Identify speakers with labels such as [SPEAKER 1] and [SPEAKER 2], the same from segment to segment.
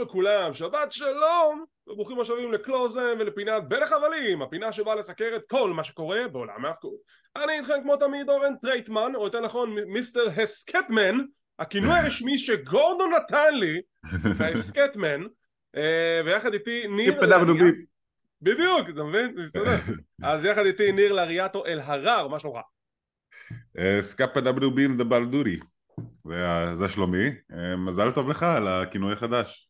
[SPEAKER 1] לכולם, שבת שלום, וברוכים השבים לקלוזם ולפינת בין החבלים, הפינה שבאה לסקר את כל מה שקורה בעולם ההפקות. אני איתכם כמו תמיד אורן טרייטמן, או יותר נכון מיסטר הסקטמן, הכינוי הרשמי שגורדון נתן לי, ההסקטמן, אה, ויחד איתי ניר... בדיוק, אתה מבין? אז יחד איתי ניר לאריאטו אלהרר, מה שלומך?
[SPEAKER 2] סקאפה דאבדו בים דה בלדורי זה שלומי, אה, מזל טוב לך על הכינוי החדש.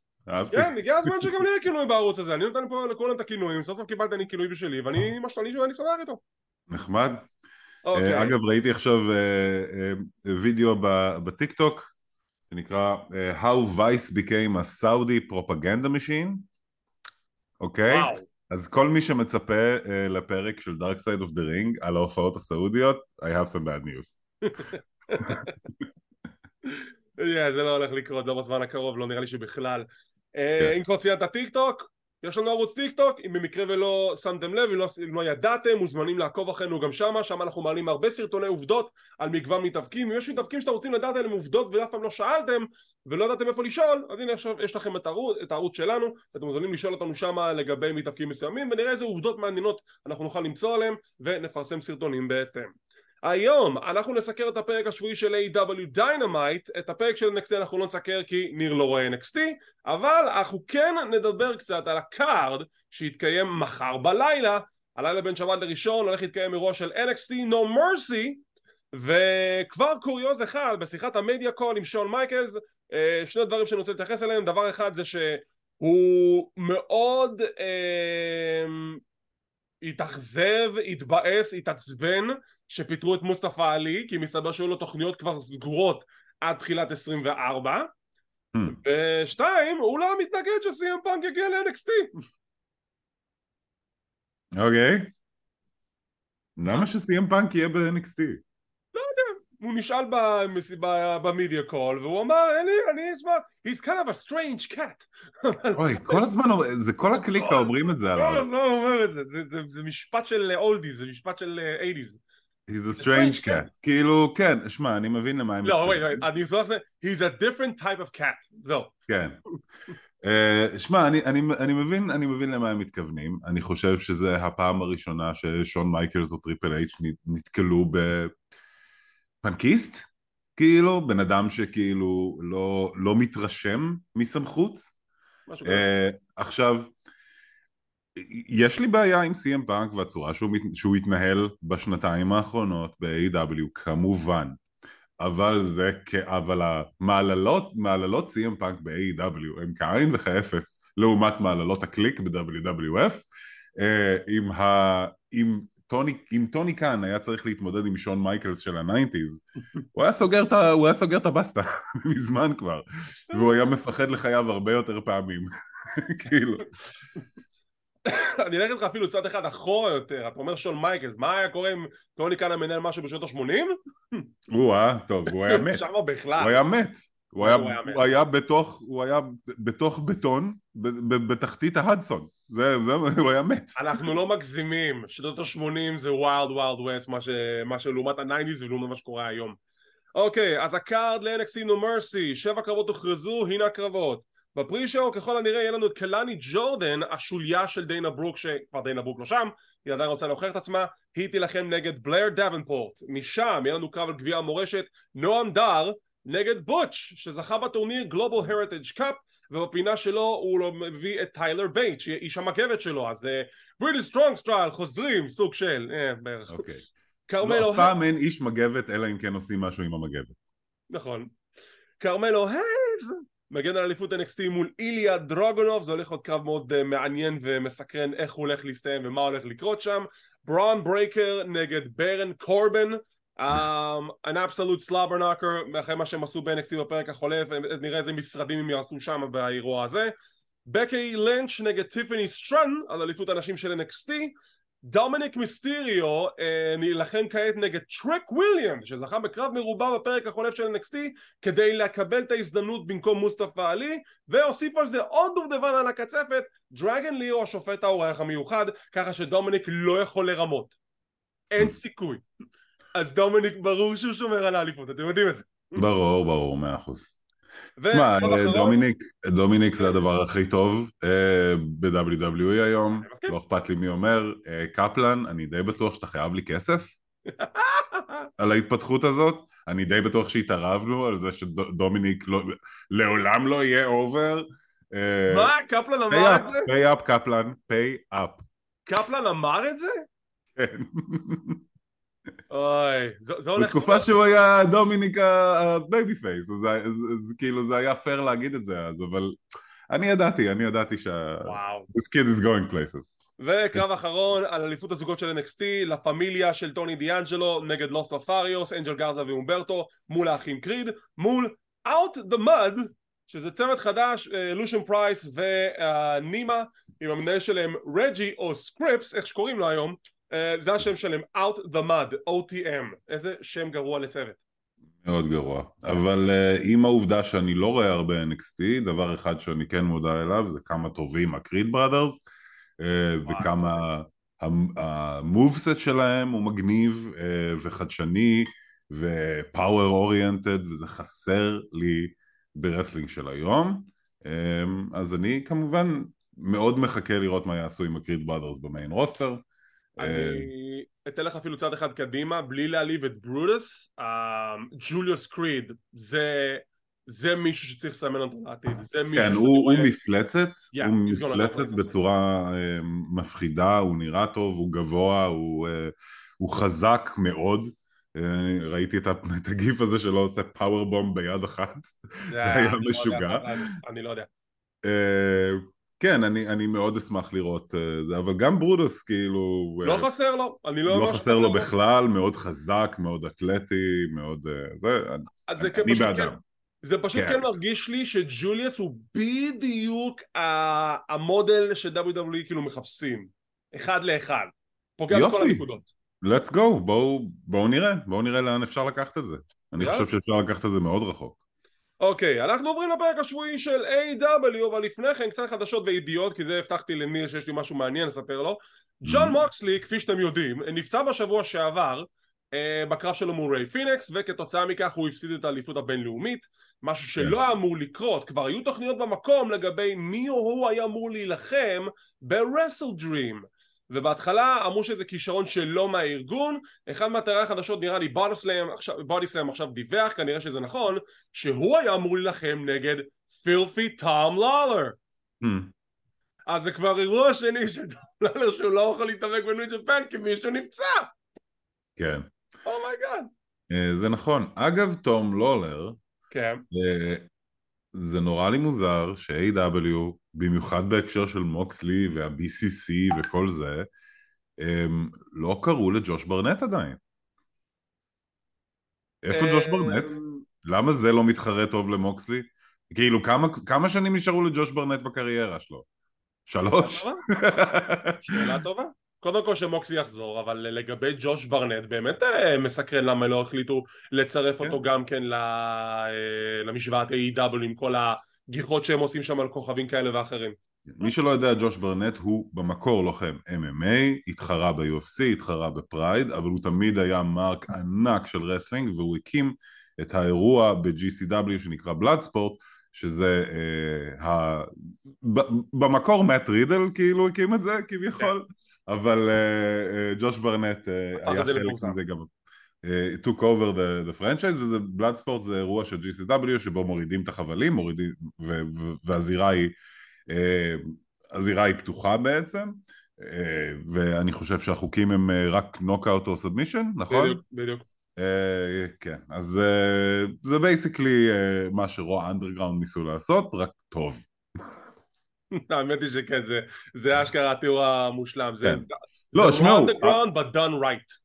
[SPEAKER 1] כן, הגיע הזמן שגם לי יהיה כינוי בערוץ הזה, אני נותן פה לכולם את הכינויים, סוף סוף קיבלתי אני כינוי בשלי, ואני, מה שאני ואני סוגר איתו.
[SPEAKER 2] נחמד. אוקיי. אגב, ראיתי עכשיו אה, אה, וידאו בטיק טוק, שנקרא How Vice Became a Saudi Propaganda Machine, אוקיי? אז כל מי שמצפה לפרק של Dark Side of the Ring על ההופעות הסעודיות, I have some bad news.
[SPEAKER 1] yeah, זה לא הולך לקרות, לא בזמן הקרוב, לא נראה לי שבכלל. אה, כן. אם כבר ציינת טיק טוק, יש לנו ערוץ טיק טוק, אם במקרה ולא שמתם לב, אם לא, אם לא ידעתם, מוזמנים לעקוב אחרינו גם שמה, שם אנחנו מעלים הרבה סרטוני עובדות על מגוון מתאבקים, אם יש מתאבקים שאתם רוצים לדעת עליהם עובדות ואף פעם לא שאלתם ולא ידעתם איפה לשאול, אז הנה עכשיו יש לכם את הערוץ, את הערוץ שלנו, אתם מוזמנים לשאול אותנו שמה לגבי מתאבקים מסוימים, ונראה איזה עובדות מעניינות אנחנו נוכל למצוא עליהם, ונפרסם סרטונים בהתאם. היום אנחנו נסקר את הפרק השבועי של AEW Dynamite את הפרק של NXT אנחנו לא נסקר כי ניר לא רואה NXT אבל אנחנו כן נדבר קצת על הקארד שיתקיים מחר בלילה הלילה בין שבת לראשון הולך להתקיים אירוע של NXT No Mercy וכבר קוריוז אחד בשיחת ה media call עם שון מייקלס אה, שני דברים שאני רוצה להתייחס אליהם דבר אחד זה שהוא מאוד אה, התאכזב, התבאס, התעצבן שפיטרו את מוסטפא עלי כי מסתבר שהיו לו תוכניות כבר סגורות עד תחילת 24 hmm. ושתיים הוא לא מתנגד שסי.אם פאנק יגיע ל-NXT
[SPEAKER 2] אוקיי. למה שסי.אם פאנק יהיה ב-NXT?
[SPEAKER 1] לא יודע. הוא נשאל ב media call והוא אמר אני אני אשמע he's kind of a strange cat.
[SPEAKER 2] אוי כל הזמן זה כל הקליקה אומרים את זה
[SPEAKER 1] עליו. כל הזמן אומר את זה. זה משפט של oldies זה משפט של 80's
[SPEAKER 2] He's a strange cat. כאילו, כן, שמע, אני מבין למה הם...
[SPEAKER 1] לא, וואי, אני אזכר את זה, he's a different type of cat. זהו.
[SPEAKER 2] כן. אה, שמע, אני מבין אני מבין למה הם מתכוונים. אני חושב שזה הפעם הראשונה ששון מייקלס או טריפל אייץ' נתקלו בפנקיסט, כאילו, בן אדם שכאילו לא, לא מתרשם מסמכות. משהו. Uh, עכשיו, יש לי בעיה עם CM פאנק והצורה שהוא, שהוא התנהל בשנתיים האחרונות ב-AW כמובן. אבל זה, אבל המעללות, מעללות CM פאנק ב-AW הם כעין וכאפס לעומת מעללות הקליק ב-WWF אה, עם, ה, עם, טוני, אם טוני קאן היה צריך להתמודד עם שון מייקלס של ה nineties הוא היה סוגר את, הוא היה סוגר את הבסטה מזמן כבר והוא היה מפחד לחייו הרבה יותר פעמים כאילו
[SPEAKER 1] אני אלך איתך אפילו צד אחד אחורה יותר, אתה אומר שון מייקלס, מה היה קורה אם טוני קאן היה מנהל משהו בשנות ה-80?
[SPEAKER 2] הוא היה, טוב, הוא היה מת.
[SPEAKER 1] שמה בכלל.
[SPEAKER 2] הוא היה מת. הוא היה, הוא היה בתוך, הוא היה בתוך בטון בתחתית ההדסון, זה, זה, הוא היה מת.
[SPEAKER 1] אנחנו לא מגזימים, שנות ה-80 זה wild wild west, מה שלעומת ה-90's ולעומת מה שקורה היום. אוקיי, אז הקארד ל-NXT No Mercy, שבע קרבות הוכרזו, הנה הקרבות. ב pre-show ככל הנראה יהיה לנו את קלני ג'ורדן השוליה של דיינה ברוק שכבר דיינה ברוק לא שם היא עדיין רוצה להוכיח את עצמה היא תילחם נגד בלר דבנפורט. משם יהיה לנו קרב על גביע המורשת נועם דאר נגד בוטש שזכה בטורניר Global Heritage Cup ובפינה שלו הוא לא מביא את טיילר בייט שהיה איש המגבת שלו אז בריטיש סטרונג סטייל חוזרים סוג של אה, בערך.
[SPEAKER 2] אוקיי. כאילו אף פעם אין איש מגבת אלא אם כן עושים משהו עם המגבת.
[SPEAKER 1] נכון. כרמלו הייז מגן על אליפות NXT מול איליה דרוגונוב זה הולך להיות קרב מאוד uh, מעניין ומסקרן איך הוא הולך להסתיים ומה הולך לקרות שם. ברון ברייקר נגד ברון קורבין um, an absolute slobber knocker אחרי מה שהם עשו ב-NXT בפרק החולף נראה איזה משרדים הם יעשו שם באירוע הזה. בקי לינץ' נגד טיפני סטרטון על אליפות הנשים של NXT דומיניק מיסטיריו אה, נלחם כעת נגד טריק וויליאמס שזכה בקרב מרובע בפרק החולף של NXT כדי לקבל את ההזדמנות במקום מוסטפא עלי והוסיף על זה עוד דובדבן על הקצפת דרגון לי השופט האורח המיוחד ככה שדומיניק לא יכול לרמות. אין סיכוי. אז דומיניק ברור שהוא שומר על האליפות אתם יודעים את זה.
[SPEAKER 2] ברור ברור מאה אחוז תשמע, דומיניק, דומיניק זה הדבר הכי טוב ב-WWE היום, לא אכפת לי מי אומר, קפלן, אני די בטוח שאתה חייב לי כסף על ההתפתחות הזאת, אני די בטוח שהתערבנו על זה שדומיניק לא, לעולם לא יהיה over.
[SPEAKER 1] מה? קפלן אמר את זה?
[SPEAKER 2] pay up קפלן, pay up.
[SPEAKER 1] קפלן אמר את זה?
[SPEAKER 2] כן.
[SPEAKER 1] אוי, זה הולך...
[SPEAKER 2] בתקופה שהוא היה דומיניק ה babyface, אז כאילו זה היה פייר להגיד את זה אז, אבל אני ידעתי, אני ידעתי שה...
[SPEAKER 1] וואו.
[SPEAKER 2] This kid is going places.
[SPEAKER 1] וקרב אחרון על אליפות הזוגות של NXT, לה פמיליה של טוני דיאנג'לו נגד לוס לותריוס, אנג'ל גרזה ואומברטו מול האחים קריד, מול Out the Mud שזה צמד חדש, לוסיאן פרייס ונימה עם המנהל שלהם רג'י או סקריפטס, איך שקוראים לו היום זה השם שלהם, Out the Mud, OTM, איזה שם גרוע לצוות.
[SPEAKER 2] מאוד גרוע, אבל uh, עם העובדה שאני לא רואה הרבה NXT, דבר אחד שאני כן מודע אליו זה כמה טובים הקריד בראדרס uh, וכמה ה moveset שלהם הוא מגניב uh, וחדשני ו power oriented וזה חסר לי ב wrestling של היום. um, אז אני כמובן מאוד מחכה לראות מה יעשו עם הקריד בראדרס ב main roster
[SPEAKER 1] אני אתן לך אפילו צעד אחד קדימה בלי להעליב את ברוטוס ג'וליוס קריד זה זה מישהו שצריך לסמן אותו לעתיד
[SPEAKER 2] כן הוא מפלצת הוא מפלצת בצורה מפחידה הוא נראה טוב הוא גבוה הוא חזק מאוד. ראיתי את הגיף הזה שלא עושה פאוור בום ביד אחת. זה היה משוגע.
[SPEAKER 1] אני לא יודע
[SPEAKER 2] כן, אני, אני מאוד אשמח לראות uh, זה, אבל גם ברודוס כאילו...
[SPEAKER 1] לא uh, חסר לו, אני לא...
[SPEAKER 2] לא חסר לו בכלל, מאוד חזק, מאוד אתלטי, מאוד... Uh, זה,
[SPEAKER 1] אני, אני בעדם. כן, זה פשוט כן. כן מרגיש לי שג'וליאס הוא בדיוק המודל ש-WWE כאילו מחפשים, אחד לאחד, פוגע יופי. בכל הנקודות.
[SPEAKER 2] let's go, בואו בוא נראה, בואו נראה לאן אפשר לקחת את זה. אני חושב שאפשר לקחת את זה מאוד רחוק.
[SPEAKER 1] אוקיי, אנחנו עוברים לפרק השבועי של A.W. אבל לפני כן קצת חדשות וידיעות כי זה הבטחתי לניר שיש לי משהו מעניין לספר לו ג'ון mm-hmm. מוקסלי, כפי שאתם יודעים, נפצע בשבוע שעבר אה, בקרב שלו מול ריי פינקס וכתוצאה מכך הוא הפסיד את האליפות הבינלאומית משהו שלא כן. היה אמור לקרות כבר היו תוכניות במקום לגבי מי הוא היה אמור להילחם ב-Wrestle Dream ובהתחלה אמרו שזה כישרון שלא מהארגון. אחד מאתרי החדשות נראה לי Bodyslam עכשיו, Bodyslam עכשיו דיווח כנראה שזה נכון שהוא היה אמור להילחם נגד Filthy טום לולר hmm. אז זה כבר אירוע שני של טום לולר שהוא לא יכול להתאבק ב-New Japan כי מישהו נפצע.
[SPEAKER 2] כן.
[SPEAKER 1] Oh my God
[SPEAKER 2] oh uh, זה נכון. אגב תום לולר
[SPEAKER 1] כן.
[SPEAKER 2] uh, זה נורא לי מוזר ש-A.W. במיוחד בהקשר של מוקסלי וה-BCC וכל זה, הם לא קראו לג'וש ברנט עדיין. איפה ג'וש ברנט? למה זה לא מתחרה טוב למוקסלי? כאילו כמה, כמה שנים נשארו לג'וש ברנט בקריירה שלו? שלוש?
[SPEAKER 1] שאלה טובה. קודם כל שמוקסי יחזור, אבל לגבי ג'וש ברנט באמת אה, מסקרן למה לא החליטו לצרף כן. אותו גם כן אה, למשוואת AEW עם כל הגיחות שהם עושים שם על כוכבים כאלה ואחרים.
[SPEAKER 2] מי שלא יודע, ג'וש ברנט הוא במקור לוחם MMA, התחרה ב-UFC, התחרה ב-Pride, אבל הוא תמיד היה mark ענק של wrestling והוא הקים את האירוע ב-GCW שנקרא Bloodsport שזה אה, ה... ב- במקור מאט רידל כאילו הקים את זה כביכול כן. אבל uh, uh, ג'וש ברנט uh, היה חלק מזה גם uh, took over the, the franchise וזה Bloodsport זה אירוע של GCW שבו מורידים את החבלים מורידים ו- ו- והזירה היא uh, הזירה היא פתוחה בעצם uh, ואני חושב שהחוקים הם uh, רק נוקאוט או submission נכון?
[SPEAKER 1] בדיוק בדיוק
[SPEAKER 2] Uh, כן, אז uh, זה basically uh, מה ש Raw Underground ניסו לעשות, רק טוב.
[SPEAKER 1] האמת היא שכן, זה, זה אשכרה התיאור המושלם. זה,
[SPEAKER 2] כן. לא, שמעו.
[SPEAKER 1] זה underground but done right.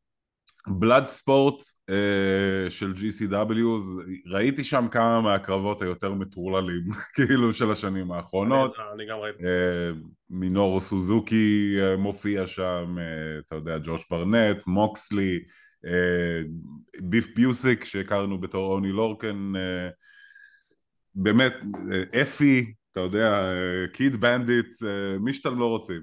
[SPEAKER 2] בלאד ספורט uh, של GCW, ראיתי שם כמה מהקרבות היותר מטורללים, כאילו של השנים האחרונות.
[SPEAKER 1] אני, אני גם ראיתי.
[SPEAKER 2] Uh, מינורו סוזוקי uh, מופיע שם, uh, אתה יודע, ג'וש ברנט, מוקסלי, uh, ביף ביוסיק שהכרנו בתור אוני לורקן, uh, באמת, uh, אפי, אתה יודע, קיד בנדיט, מי שאתם לא רוצים.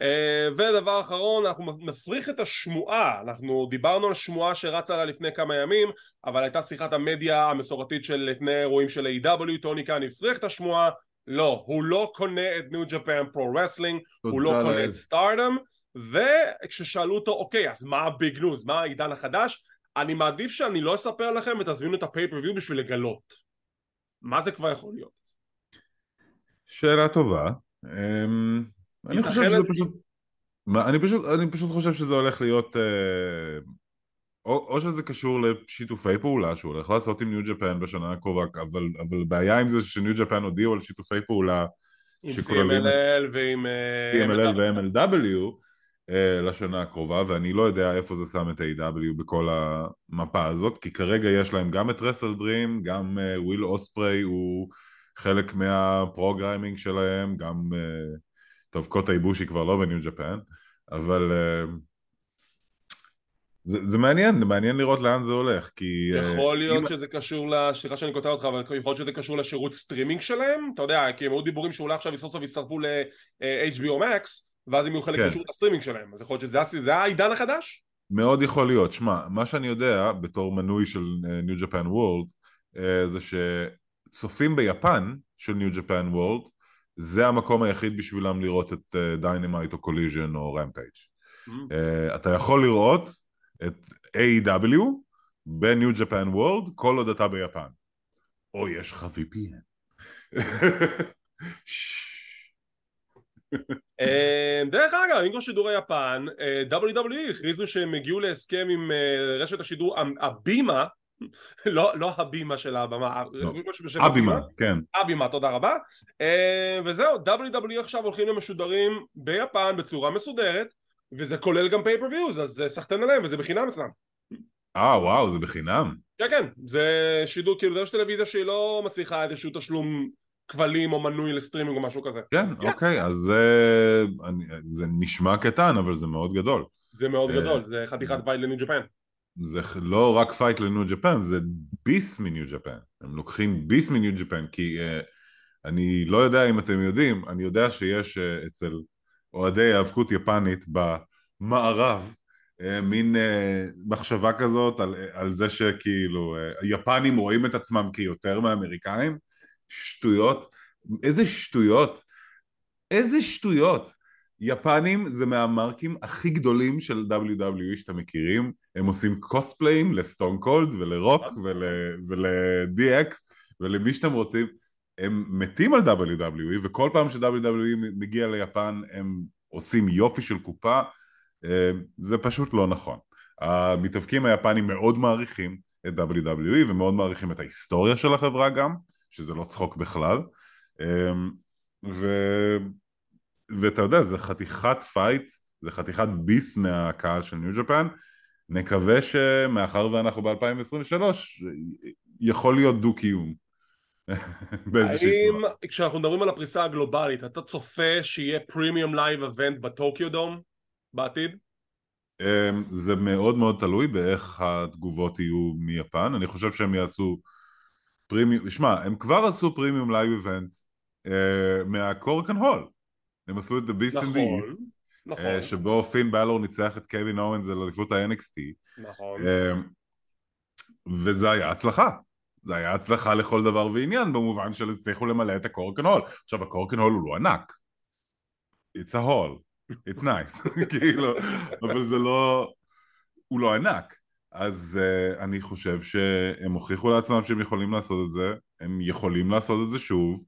[SPEAKER 1] אה, ודבר אחרון, אנחנו נפריך את השמועה, אנחנו דיברנו על שמועה שרצה לה לפני כמה ימים, אבל הייתה שיחת המדיה המסורתית של לפני אירועים של AEW, טוני קאן הפריך את השמועה, לא, הוא לא קונה את New Japan Pro Wrestling, הוא לא קונה את Stardom, וכששאלו אותו, אוקיי, אז מה ה-big news, מה העידן החדש? אני מעדיף שאני לא אספר לכם ותזמינו את ה-pay-per-view בשביל לגלות. מה זה כבר יכול להיות?
[SPEAKER 2] שאלה טובה. אמ, אני חושב שזה פשוט... אני פשוט, אני פשוט חושב שזה הולך להיות... אה, או, או שזה קשור לשיתופי פעולה שהוא הולך לעשות עם ניו ג'פן בשנה הקרובה, אבל, אבל בעיה עם זה שניו ג'פן הודיעו על שיתופי פעולה
[SPEAKER 1] עם CMLL ועם...
[SPEAKER 2] אה, CMLL ו-MLW אה, לשנה הקרובה, ואני לא יודע איפה זה שם את A.W. בכל המפה הזאת, כי כרגע יש להם גם את רסל דרים, גם וויל אוספריי הוא חלק מה-programming שלהם, גם... טוב, קוטה איבושי כבר לא ב-New Japan, אבל uh, זה, זה מעניין, זה מעניין לראות לאן זה הולך, כי...
[SPEAKER 1] אה, יכול להיות אם... שזה קשור, סליחה שאני קוטע אותך, אבל יכול להיות שזה קשור לשירות סטרימינג שלהם, אתה יודע, כי הם היו דיבורים שאולי עכשיו סוף סוף יצטרפו ל-HBO Max, ואז הם יהיו חלק כן. משירות הסטרימינג שלהם, אז יכול להיות שזה העידן החדש?
[SPEAKER 2] מאוד יכול להיות, שמע, מה שאני יודע בתור מנוי של New Japan World, זה שצופים ביפן של New Japan World זה המקום היחיד בשבילם לראות את Dynamite או Collision או Rampage. אתה יכול לראות את AEW ב-New Japan World כל עוד אתה ביפן. או יש לך VPN.
[SPEAKER 1] אמ, דרך אגב, עם שידורי יפן, WWE הכריזו שהם הגיעו להסכם עם אה, רשת השידור Abema לא, לא הבימה של הבמה,
[SPEAKER 2] לא. Abema, כן.
[SPEAKER 1] Abema, תודה רבה. אה, וזהו, WWE עכשיו הולכים למשודרים ביפן בצורה מסודרת, וזה כולל גם pay-per-views, אז זה סחטיין עליהם וזה בחינם אצלם.
[SPEAKER 2] אה, וואו, זה בחינם?
[SPEAKER 1] כן, כן, זה שידור, כאילו, יש טלוויזיה שהיא לא מצריכה איזשהו תשלום כבלים או מנוי לסטרימינג או משהו כזה.
[SPEAKER 2] כן, כן. אוקיי, אז זה, זה נשמע קטן, אבל זה מאוד גדול.
[SPEAKER 1] זה מאוד אה, גדול, זה חתיכת fight ל-New Japan.
[SPEAKER 2] זה לא רק fight ל-New Japan, זה ביס מ-New Japan. הם לוקחים ביס מ-New Japan, כי uh, אני לא יודע אם אתם יודעים, אני יודע שיש uh, אצל אוהדי האבקות יפנית במערב uh, מין uh, מחשבה כזאת על, על זה שכאילו uh, יפנים רואים את עצמם כיותר מאמריקאים. שטויות. איזה שטויות. איזה שטויות. יפנים זה מהמרקים הכי גדולים של WWE שאתם מכירים, הם עושים קוספליים לסטון קולד ולרוק ול-DX ולמי שאתם רוצים, הם מתים על WWE וכל פעם ש-WWE מגיע ליפן הם עושים יופי של קופה, אה, זה פשוט לא נכון. המתאבקים היפנים מאוד מעריכים את WWE ומאוד מעריכים את ההיסטוריה של החברה גם, שזה לא צחוק בכלל, אה, ו... ואתה יודע, זה חתיכת fight, זה חתיכת ביס מהקהל של New Japan, נקווה שמאחר ואנחנו ב-2023, יכול להיות דו-קיום.
[SPEAKER 1] האם כשאנחנו מדברים על הפריסה הגלובלית, אתה צופה שיהיה premium live event ב-Tokyo Dome בעתיד?
[SPEAKER 2] אמ, זה מאוד מאוד תלוי באיך התגובות יהיו מיפן, אני חושב שהם יעשו פרימיום, שמע, הם כבר עשו premium live event מה-Korakuen Hall הם עשו את The Beast נכון, in the נכון, East נכון. Uh, שבו פין בלור ניצח את קווין אוונס על אליפות ה-NXT
[SPEAKER 1] נכון. uh,
[SPEAKER 2] וזה היה הצלחה. זה היה הצלחה לכל דבר ועניין במובן של הצליחו למלא את ה-Korakuen Hall עכשיו ה-Korakuen Hall הוא לא ענק. It's a hall It's nice. כאילו אבל זה לא הוא לא ענק. אז uh, אני חושב שהם הוכיחו לעצמם שהם יכולים לעשות את זה. הם יכולים לעשות את זה שוב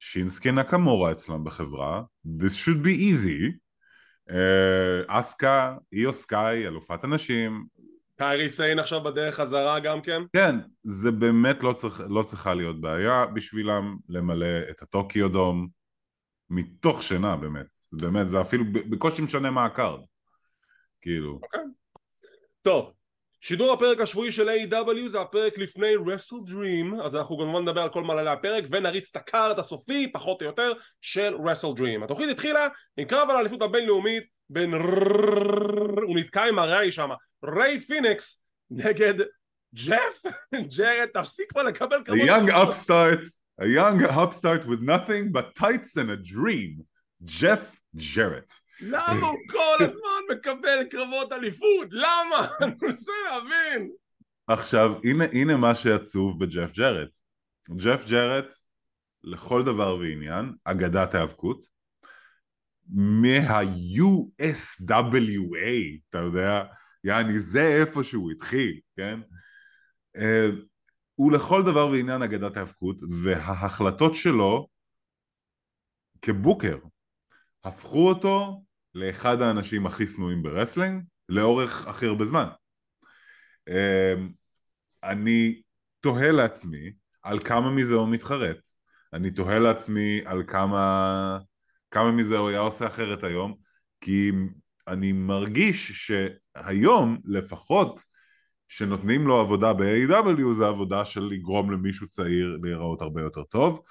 [SPEAKER 2] שינסקי נקמורה אצלם בחברה, This should be easy, אה, אסקה, איו סקאי, אלופת הנשים.
[SPEAKER 1] קיירי סיין עכשיו בדרך חזרה גם כן?
[SPEAKER 2] כן, זה באמת לא, צריך, לא צריכה להיות בעיה בשבילם למלא את הטוקיו דום מתוך שינה באמת, באמת, זה אפילו בקושי משנה מה ה-card, כאילו.
[SPEAKER 1] אוקיי. טוב, שידור הפרק השבועי של AEW זה הפרק לפני Wrestle Dream אז אנחנו כמובן נדבר על כל מעללי הפרק ונריץ את ה-card הסופי פחות או יותר של Wrestle Dream. התוכנית התחילה עם קרב על האליפות הבינלאומית בין הוא נתקע עם הראי שם ריי פיניקס נגד ג'ף? ג'רד תפסיק כבר לקבל
[SPEAKER 2] כבוד. A young upstart a young upstart with nothing but tights and a dream. ג'ף ג'רד
[SPEAKER 1] למה הוא כל הזמן מקבל קרבות אליפות? למה? אני מנסה להבין.
[SPEAKER 2] עכשיו, הנה, הנה מה שעצוב בג'ף ג'רט. ג'ף ג'רט, לכל דבר ועניין, אגדת האבקות, מה-USWA, אתה יודע, יעני זה איפה שהוא התחיל, כן? Uh, הוא לכל דבר ועניין אגדת האבקות, וההחלטות שלו כ-booker הפכו אותו לאחד האנשים הכי שנואים ב-wrestling לאורך הכי הרבה זמן. Uh, אני תוהה לעצמי על כמה מזה הוא מתחרט. אני תוהה לעצמי על כמה, כמה מזה הוא היה עושה אחרת היום, כי אני מרגיש שהיום לפחות שנותנים לו עבודה ב-AEW זה עבודה של לגרום למישהו צעיר להיראות הרבה יותר טוב.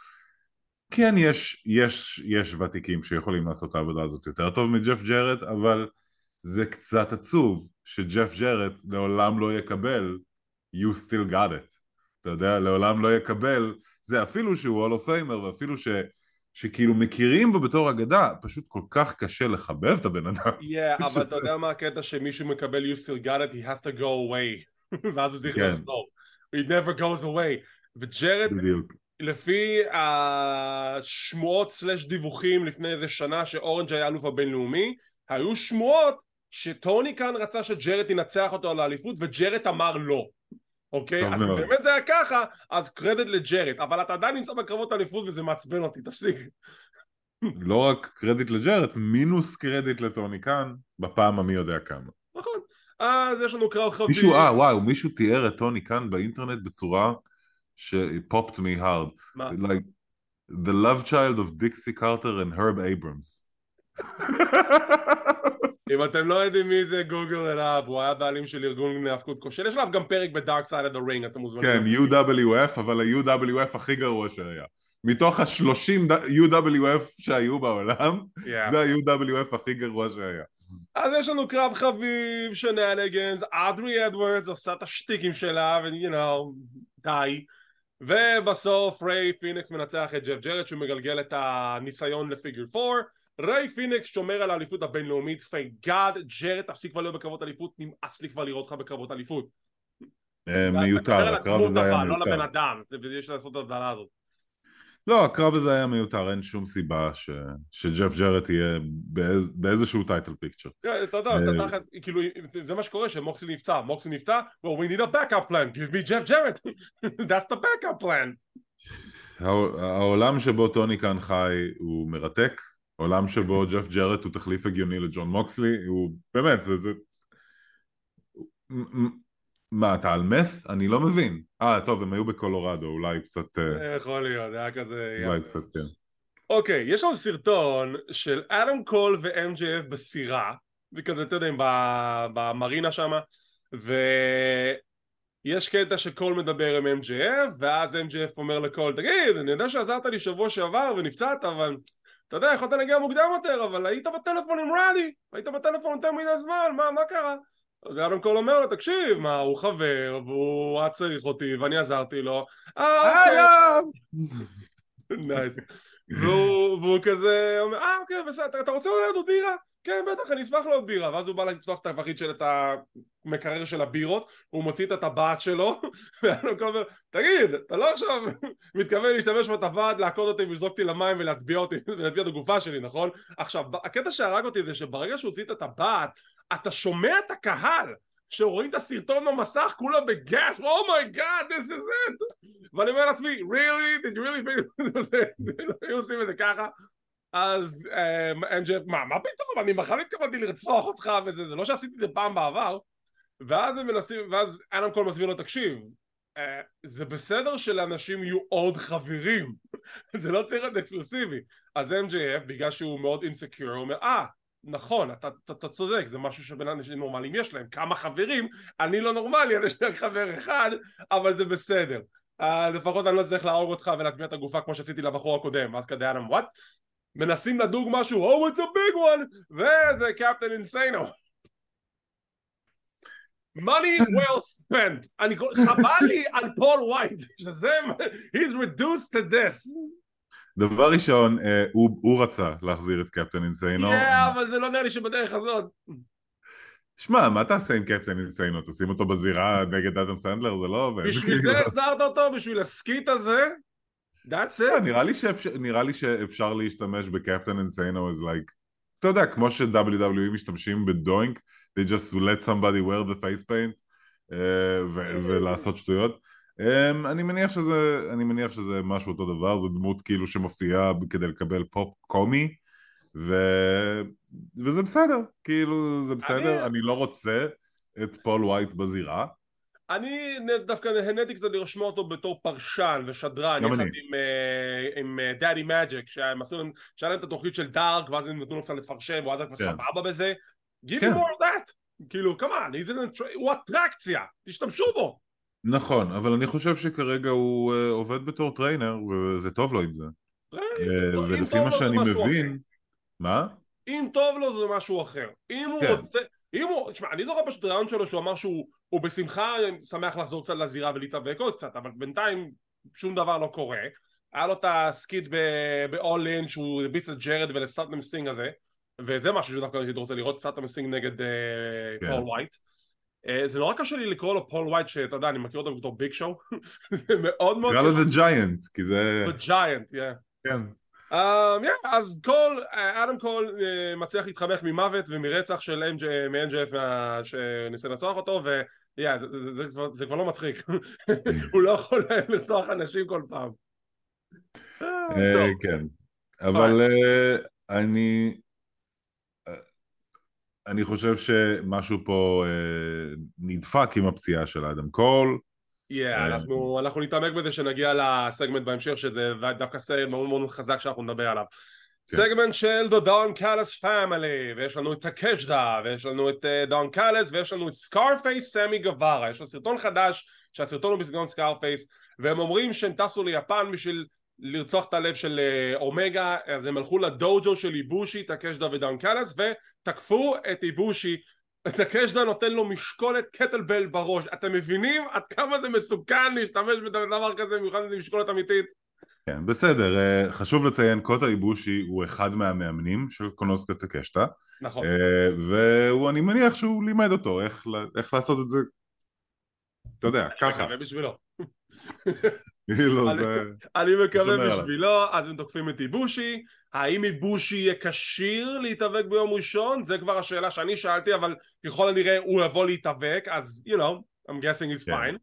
[SPEAKER 2] כן, יש, יש, יש ותיקים שיכולים לעשות את העבודה הזאת יותר טוב מג'ף ג'רד, אבל זה קצת עצוב שג'ף ג'רד לעולם לא יקבל you still got it. אתה יודע, לעולם לא יקבל, זה אפילו שהוא Hall of Famer ואפילו ש... שכאילו מכירים בו בתור אגדה, פשוט כל כך קשה לחבב את הבן אדם.
[SPEAKER 1] Yeah, אבל אתה יודע מה הקטע שמישהו מקבל you still got it, he has to go away. ואז הוא צריך כן. לחזור. He never goes away. וג'רד, לפי השמועות slash דיווחים לפני איזה שנה שאורנג' היה אלוף הבינלאומי, היו שמועות שטוני קאן רצה שג'רד ינצח אותו על האליפות וג'רד אמר לא. אוקיי? אז אם באמת זה היה ככה, אז קרדיט לג'רד, אבל אתה עדיין נמצא בקרבות אליפות וזה מעצבן אותי, תפסיק.
[SPEAKER 2] לא רק קרדיט לג'רד, מינוס קרדיט לטוני קאן, בפעם המי יודע כמה.
[SPEAKER 1] נכון. אז יש לנו קרב חביב.
[SPEAKER 2] מישהו, אה וואו, מישהו תיאר את טוני קאן באינטרנט בצורה ש-popped me hard. מה? Like, the love child of Dixie Carter and Herb Abrams.
[SPEAKER 1] אם אתם לא יודעים מי זה גוגל אלאב, הוא היה בעלים של ארגון היאבקות כושל, יש עליו גם פרק ב Dark Side of the Ring, אתם מוזמנים.
[SPEAKER 2] כן, UWF, אבל ה-UWF הכי גרוע שהיה. מתוך ה-30 UWF שהיו בעולם, yeah. זה ה-UWF הכי גרוע שהיה.
[SPEAKER 1] אז יש לנו קרב חביב, shenanigans, אוברי אדוורדס עושה את השטיקים שלה, ו-you know, די. ובסוף ריי פיניקס מנצח את ג'ף ג'רד שהוא מגלגל את הניסיון ל figure 4 ריי פיניקס שומר על האליפות הבינלאומית, thank God, ג'רד תפסיק כבר להיות בקרבות אליפות, נמאס לי כבר לראות אותך בקרבות אליפות.
[SPEAKER 2] אה, מיותר, הקרב הזה היה מיותר.
[SPEAKER 1] לא לבן אדם, יש לעשות את ההבדלה הזאת.
[SPEAKER 2] לא, הקרב הזה היה מיותר, אין שום סיבה ש... שג'ף ג'רד יהיה באיז... באיזשהו title picture.
[SPEAKER 1] כן, אתה יודע, אתה תחת, כאילו, זה מה שקורה, שמוקסי נפצע, מוקסי נפצע, well, we need a backup plan, give me ג'ף ג'רד, that's the backup plan.
[SPEAKER 2] העולם שבו טוני קאן חי הוא מרתק, עולם שבו ג'ף ג'רד הוא תחליף הגיוני לג'ון מוקסלי, הוא באמת, זה... זה... מה, אתה על מת? אני לא מבין. אה, טוב, הם היו בקולורדו, אולי קצת...
[SPEAKER 1] אה, יכול להיות, היה כזה...
[SPEAKER 2] אולי קצת, כן.
[SPEAKER 1] אוקיי, יש לנו סרטון של אדם קול ו-MJF בסירה, וכזה, אתה יודע, במרינה שם, ויש קטע שקול מדבר עם MJF, ואז MJF אומר לקול, תגיד, אני יודע שעזרת לי שבוע שעבר ונפצעת, אבל אתה יודע, יכולת להגיע מוקדם יותר, אבל היית בטלפון עם רדי, היית בטלפון יותר מדי זמן, מה, מה קרה? אז אדם קול אומר לו, תקשיב, מה, הוא חבר, והוא היה צריך אותי, ואני עזרתי לו. אה, אוקיי. nice. והוא כזה אומר, אה, אוקיי, בסדר, אתה רוצה אולי עוד בירה? כן, בטח, אני אשמח לעוד בירה. ואז הוא בא לפתוח את הווחית של את המקרר של הבירות, הוא מוציא את הטבעת שלו, ואדם קול אומר, תגיד, אתה לא עכשיו מתכוון להשתמש בטבעת, לעקוד אותי ולזרוק אותי למים ולהטביע אותי, ולהטביע את הגופה שלי, נכון? עכשיו, הקטע שהרג אותי זה שברגע שהוא הוציא את הטבעת, אתה שומע את הקהל שרואים את הסרטון במסך כולם ב gasp, oh my God, oh this is it ואני אומר לעצמי, really? did you really think היו עושים את זה ככה? אז MJF, מה, מה פתאום? אני בכלל התכוונתי לרצוח אותך וזה, זה לא שעשיתי את זה פעם בעבר ואז הם מנסים, ואז אדם קול מסביר לו, תקשיב, זה בסדר שלאנשים יהיו עוד חברים זה לא צריך להיות אקסקלוסיבי אז MJF בגלל שהוא מאוד אינסקיור הוא אומר אה נכון, אתה, אתה, אתה צודק, זה משהו שבין אנשים נורמליים יש להם, כמה חברים, אני לא נורמלי, אני יש לי רק חבר אחד, אבל זה בסדר. Uh, לפחות אני לא צריך להרוג אותך ולהטמיע את הגופה כמו שעשיתי לבחור הקודם, ואז כדי אדם, וואט? מנסים לדוג משהו, Oh, it's a big one! וזה קפטן אינסיינו. money well spent. אני חבל לי על פול ווייט, שזה, he's reduced to this.
[SPEAKER 2] דבר ראשון, הוא רצה להחזיר את קפטן אינסיינו.
[SPEAKER 1] כן, אבל זה לא נראה לי שבדרך הזאת.
[SPEAKER 2] שמע, מה תעשה עם קפטן אינסיינו? תשים אותו בזירה נגד אדם סנדלר? זה לא עובד.
[SPEAKER 1] בשביל זה החזרת אותו? בשביל ה skit הזה? That's it.
[SPEAKER 2] נראה לי, שאפשר, נראה לי שאפשר להשתמש בקפטן אינסיינו as like, אתה יודע, כמו ש-WWE משתמשים בדוינק, they just let somebody wear the face paint uh, ולעשות שטויות. Um, אני מניח שזה, אני מניח שזה משהו אותו דבר, זו דמות כאילו שמופיעה כדי לקבל פופ קומי. ו... וזה בסדר, כאילו זה בסדר, אני, אני לא רוצה את פול וייט בזירה.
[SPEAKER 1] אני דווקא נהניתי קצת לשמוע אותו בתור פרשן ושדרן יחד עם, uh, עם דאדי uh, מג'יק שהם עשו להם, שהיה להם את התוכנית של דארק ואז הם נתנו לו קצת לפרשן והוא היה כבר כן. סבבה בזה give כן. me more of that כאילו כמובן הוא אטרקציה תשתמשו בו
[SPEAKER 2] נכון אבל אני חושב שכרגע הוא uh, עובד בתור trainer וטוב לו עם זה trainer, ולפי מה שאני מבין מה?
[SPEAKER 1] אם טוב לו זה משהו אחר. אם הוא כן. רוצה... אם הוא... תשמע, אני זוכר פשוט ראיון שלו שהוא אמר שהוא בשמחה שמח לחזור קצת לזירה ולהתאבק עוד קצת, אבל בינתיים שום דבר לא קורה. היה לו את ה skit ב-all in שהוא הרביץ לג'רד ולסאטנם סינג הזה, וזה משהו שדווקא הייתי רוצה לראות, סאטנם סינג נגד אה, כן. Uh, זה נורא קשה לי לקרוא לו פול וייט שאתה יודע אני מכיר אותו בתור ביג שואו זה מאוד מאוד.
[SPEAKER 2] נקרא לו The Giant כי זה...
[SPEAKER 1] The Giant, yeah.
[SPEAKER 2] כן.
[SPEAKER 1] Um, yeah, אז קול, אדם קול uh, מצליח להתחמק ממוות ומרצח של מ-MJF שניסה לרצוח אותו ו... yeah, זה, זה, זה, זה, זה כבר לא מצחיק, הוא לא יכול לרצוח אנשים כל פעם.
[SPEAKER 2] Uh, כן, אבל uh, אני אני חושב שמשהו פה uh, נדפק עם הפציעה של אדם קול.
[SPEAKER 1] Yeah, אה, אנחנו, אנחנו נתעמק בזה שנגיע לסגמנט בהמשך שזה דווקא סגמנט מאוד מאוד חזק שאנחנו נדבר עליו. כן. סגמנט של The Don Callis Family ויש לנו את טקשיטה ויש לנו את דון uh, קאליס ויש לנו את סקארפייס סמי גווארה יש לו סרטון חדש שהסרטון הוא בסגנון סקארפייס והם אומרים שהם טסו ליפן בשביל לרצוח את הלב של אה, אומגה אז הם הלכו לדוג'ו של איבושי, טקשיטה ודון קאליס ותקפו את איבושי. טקשיטה נותן לו משקולת kettlebell בראש. אתם מבינים עד כמה זה מסוכן להשתמש בדבר כזה במיוחד עם משקולת אמיתית?
[SPEAKER 2] כן בסדר. אה, חשוב לציין קוטה איבושי הוא אחד מהמאמנים של קונוסקה טקשיטה
[SPEAKER 1] נכון.
[SPEAKER 2] אה, ואני מניח שהוא לימד אותו איך, איך לעשות את זה. אתה יודע ככה.
[SPEAKER 1] בשבילו
[SPEAKER 2] כאילו,
[SPEAKER 1] אני מקווה בשבילו אז הם תוקפים את איבושי האם איבושי יהיה כשיר להתאבק ביום ראשון? זה כבר השאלה שאני שאלתי אבל ככל הנראה הוא יבוא להתאבק אז you know I'm guessing he's כן. fine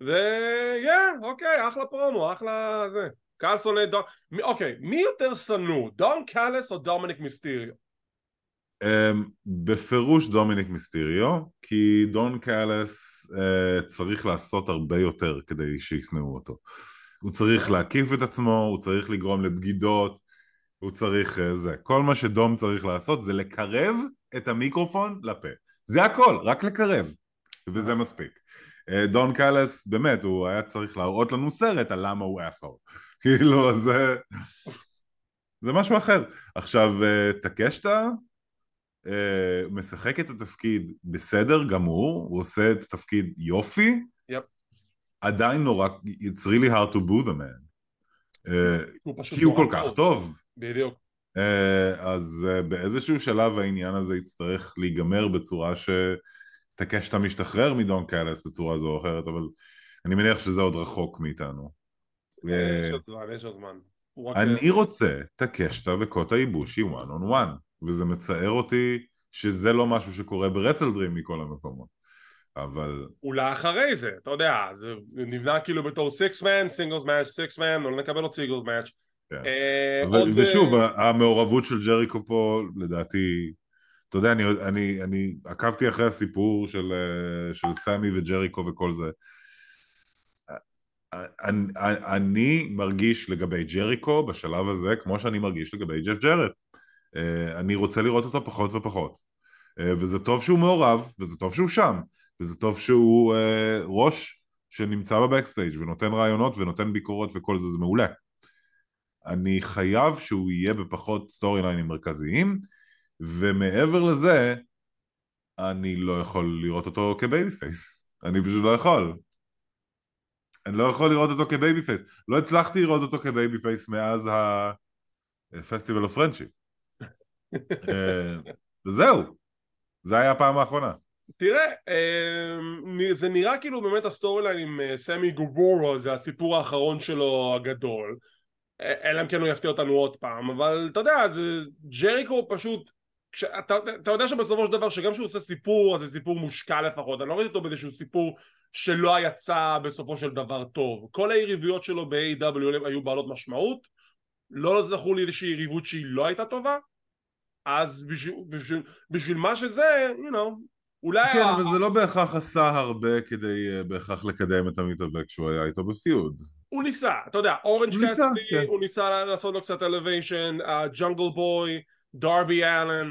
[SPEAKER 1] ויאה אוקיי אחלה פרומו אחלה זה קהל שונא דון אוקיי מי יותר שנוא דון קאלס או דומיניק מיסטיריו?
[SPEAKER 2] Um, בפירוש דומיניק מיסטיריו כי דון קאלס uh, צריך לעשות הרבה יותר כדי שישנאו אותו הוא צריך להקיף את עצמו, הוא צריך לגרום לבגידות הוא צריך uh, זה. כל מה שדום צריך לעשות זה לקרב את המיקרופון לפה. זה הכל, רק לקרב. וזה מספיק. Uh, דון קאלס, באמת, הוא היה צריך להראות לנו סרט על למה הוא אסור. כאילו, זה... זה משהו אחר. עכשיו, uh, טקשטה uh, משחק את התפקיד בסדר גמור, הוא עושה את התפקיד יופי.
[SPEAKER 1] יפ.
[SPEAKER 2] עדיין נורא, it's really hard to boo the man. Uh, כי הוא כל כך טוב.
[SPEAKER 1] בדיוק.
[SPEAKER 2] אה, אז אה, באיזשהו שלב העניין הזה יצטרך להיגמר בצורה שטקשטה משתחרר מדון קאלס בצורה זו או אחרת, אבל אני מניח שזה עוד רחוק מאיתנו.
[SPEAKER 1] אה, יש עוד זמן, יש עוד זמן.
[SPEAKER 2] אני רוצה טקשיטה וקוטה איבושי one on one, וזה מצער אותי שזה לא משהו שקורה ב-WrestleDream מכל המקומות. אבל...
[SPEAKER 1] אולי אחרי זה, אתה יודע, זה נבנה כאילו בתור six man, singles match, six man, לא נקבל עוד singles match.
[SPEAKER 2] כן. אה, אבל, ושוב, אה, המעורבות של ג'ריקו פה, לדעתי, אתה יודע, אני, אני, אני עקבתי אחרי הסיפור של, אה, של סמי וג'ריקו וכל זה. אני, אני מרגיש לגבי ג'ריקו בשלב הזה כמו שאני מרגיש לגבי ג'ף ג'רד. אני רוצה לראות אותו פחות ופחות. וזה טוב שהוא מעורב, וזה טוב שהוא שם, וזה טוב שהוא ראש שנמצא ב backstage ונותן רעיונות ונותן ביקורות וכל זה, זה מעולה. אני חייב שהוא יהיה בפחות storyline ים מרכזיים ומעבר לזה אני לא יכול לראות אותו כ babyface אני פשוט לא יכול אני לא יכול לראות אותו כ babyface. לא הצלחתי לראות אותו כ babyface מאז ה Festival of Friendship. וזהו, זה היה הפעם האחרונה.
[SPEAKER 1] תראה, אה, זה נראה כאילו באמת ה storyline עם אה, סמי גווארה זה הסיפור האחרון שלו הגדול. אה, אלא אם כן הוא יפתיע אותנו עוד פעם אבל אתה יודע, זה ג'ריקו פשוט אתה, אתה יודע שבסופו של דבר שגם כשהוא עושה סיפור אז זה סיפור מושקע לפחות. אני לא ראיתי אותו באיזשהו סיפור שלא יצא בסופו של דבר טוב. כל היריבויות שלו ב-AW היו בעלות משמעות. לא זכור לי איזושהי יריבות שהיא לא הייתה טובה אז בשביל, בשביל, בשביל מה שזה, you know, אולי...
[SPEAKER 2] כן, ה... אבל זה לא בהכרח עשה הרבה כדי uh, בהכרח לקדם את המתאבק שהוא היה איתו בפיוד.
[SPEAKER 1] הוא ניסה, אתה יודע, אורנג' קסטי, כן. הוא ניסה לעשות לו קצת אלוויישן, ג'ונגל בוי, דרבי אלן,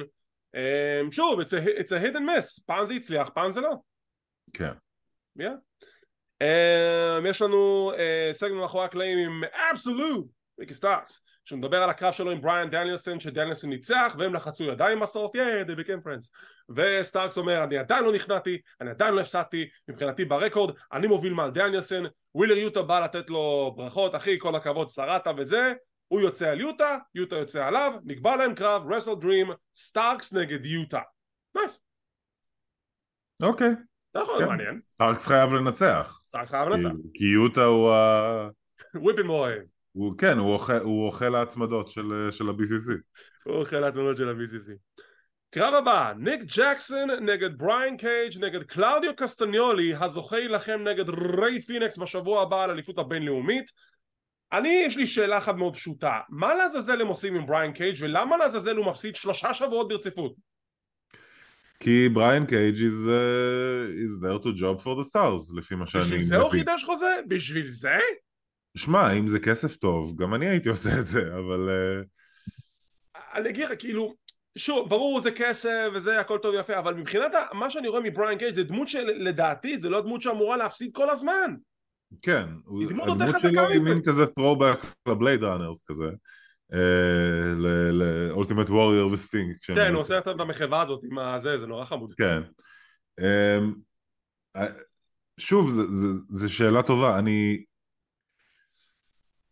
[SPEAKER 1] שוב, it's a, it's a hit and miss, פעם זה הצליח, פעם זה לא.
[SPEAKER 2] כן.
[SPEAKER 1] Yeah. אמ, יש לנו אה, סגמנט מאחורי הקלעים עם Absolute, ריקי סטארקס. שהוא מדבר על הקרב שלו עם בריאן דניאלסון שדניאלסון ניצח והם לחצו ידיים בסוף yay they became friends. וסטארקס אומר אני עדיין לא נכנעתי אני עדיין לא הפסדתי מבחינתי ב record אני מוביל מעל דניאלסון ווילר יוטה בא לתת לו ברכות אחי כל הכבוד שרדת וזה הוא יוצא על יוטה יוטה יוצא עליו נקבע להם קרב WrestleDream סטארקס נגד יוטה. Nice.
[SPEAKER 2] אוקיי.
[SPEAKER 1] נכון מעניין.
[SPEAKER 2] סטארקס חייב לנצח.
[SPEAKER 1] סטארקס חייב לנצח.
[SPEAKER 2] כי יוטה הוא ה...
[SPEAKER 1] whipping boy,
[SPEAKER 2] הוא, כן, הוא אוכל, הוא אוכל ההצמדות של, של ה-BCC.
[SPEAKER 1] הוא אוכל ההצמדות של ה-BCC. קרב הבא, ניק ג'קסון נגד בריין קייג' נגד קלאודיו קסטניולי, הזוכה יילחם נגד ריי פיניקס בשבוע הבא על אליפות הבינלאומית. אני, יש לי שאלה אחת מאוד פשוטה, מה לעזאזל הם עושים עם בריין קייג' ולמה לעזאזל הוא מפסיד שלושה שבועות ברציפות?
[SPEAKER 2] כי בריין קייג' is, uh, is there to job for the stars, לפי מה שאני.
[SPEAKER 1] בשביל זה הוא חידש חוזה? בשביל זה?
[SPEAKER 2] שמע, אם זה כסף טוב, גם אני הייתי עושה את זה, אבל... אה,
[SPEAKER 1] אני אגיד לך, כאילו, שוב, ברור זה כסף וזה הכל טוב ויפה, אבל מבחינת מה שאני רואה מבריין קייג' זה דמות שלדעתי זה לא דמות שאמורה להפסיד כל הזמן.
[SPEAKER 2] כן, הדמות שלו היא מין כזה throwback לבלייד ראנרס כזה. לאולטימט ווריור וסטינג.
[SPEAKER 1] כן, הוא עושה את המחווה הזאת עם הזה, זה נורא חמוד.
[SPEAKER 2] כן. אמ, אה, שוב, זו שאלה טובה, אני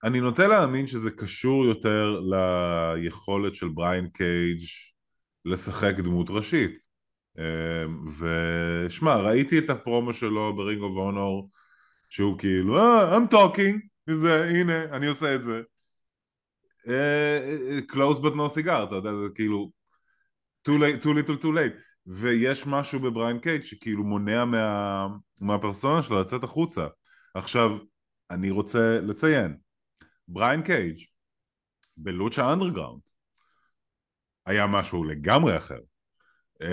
[SPEAKER 2] אני נוטה להאמין שזה קשור יותר ליכולת של בריין קייג' לשחק דמות ראשית. אמ, ושמע ראיתי את הפרומו שלו ב Ring of Honor שהוא כאילו אה, I'm talking וזה הנה אני עושה את זה. אה, close but no cigar אתה יודע זה כאילו too, late, too little too late. ויש משהו בבריין קייג' שכאילו מונע מה, מהפרסונה שלו לצאת החוצה. עכשיו אני רוצה לציין בריין קייג' בלוצ'ה אנדרגראונד היה משהו לגמרי אחר. אה,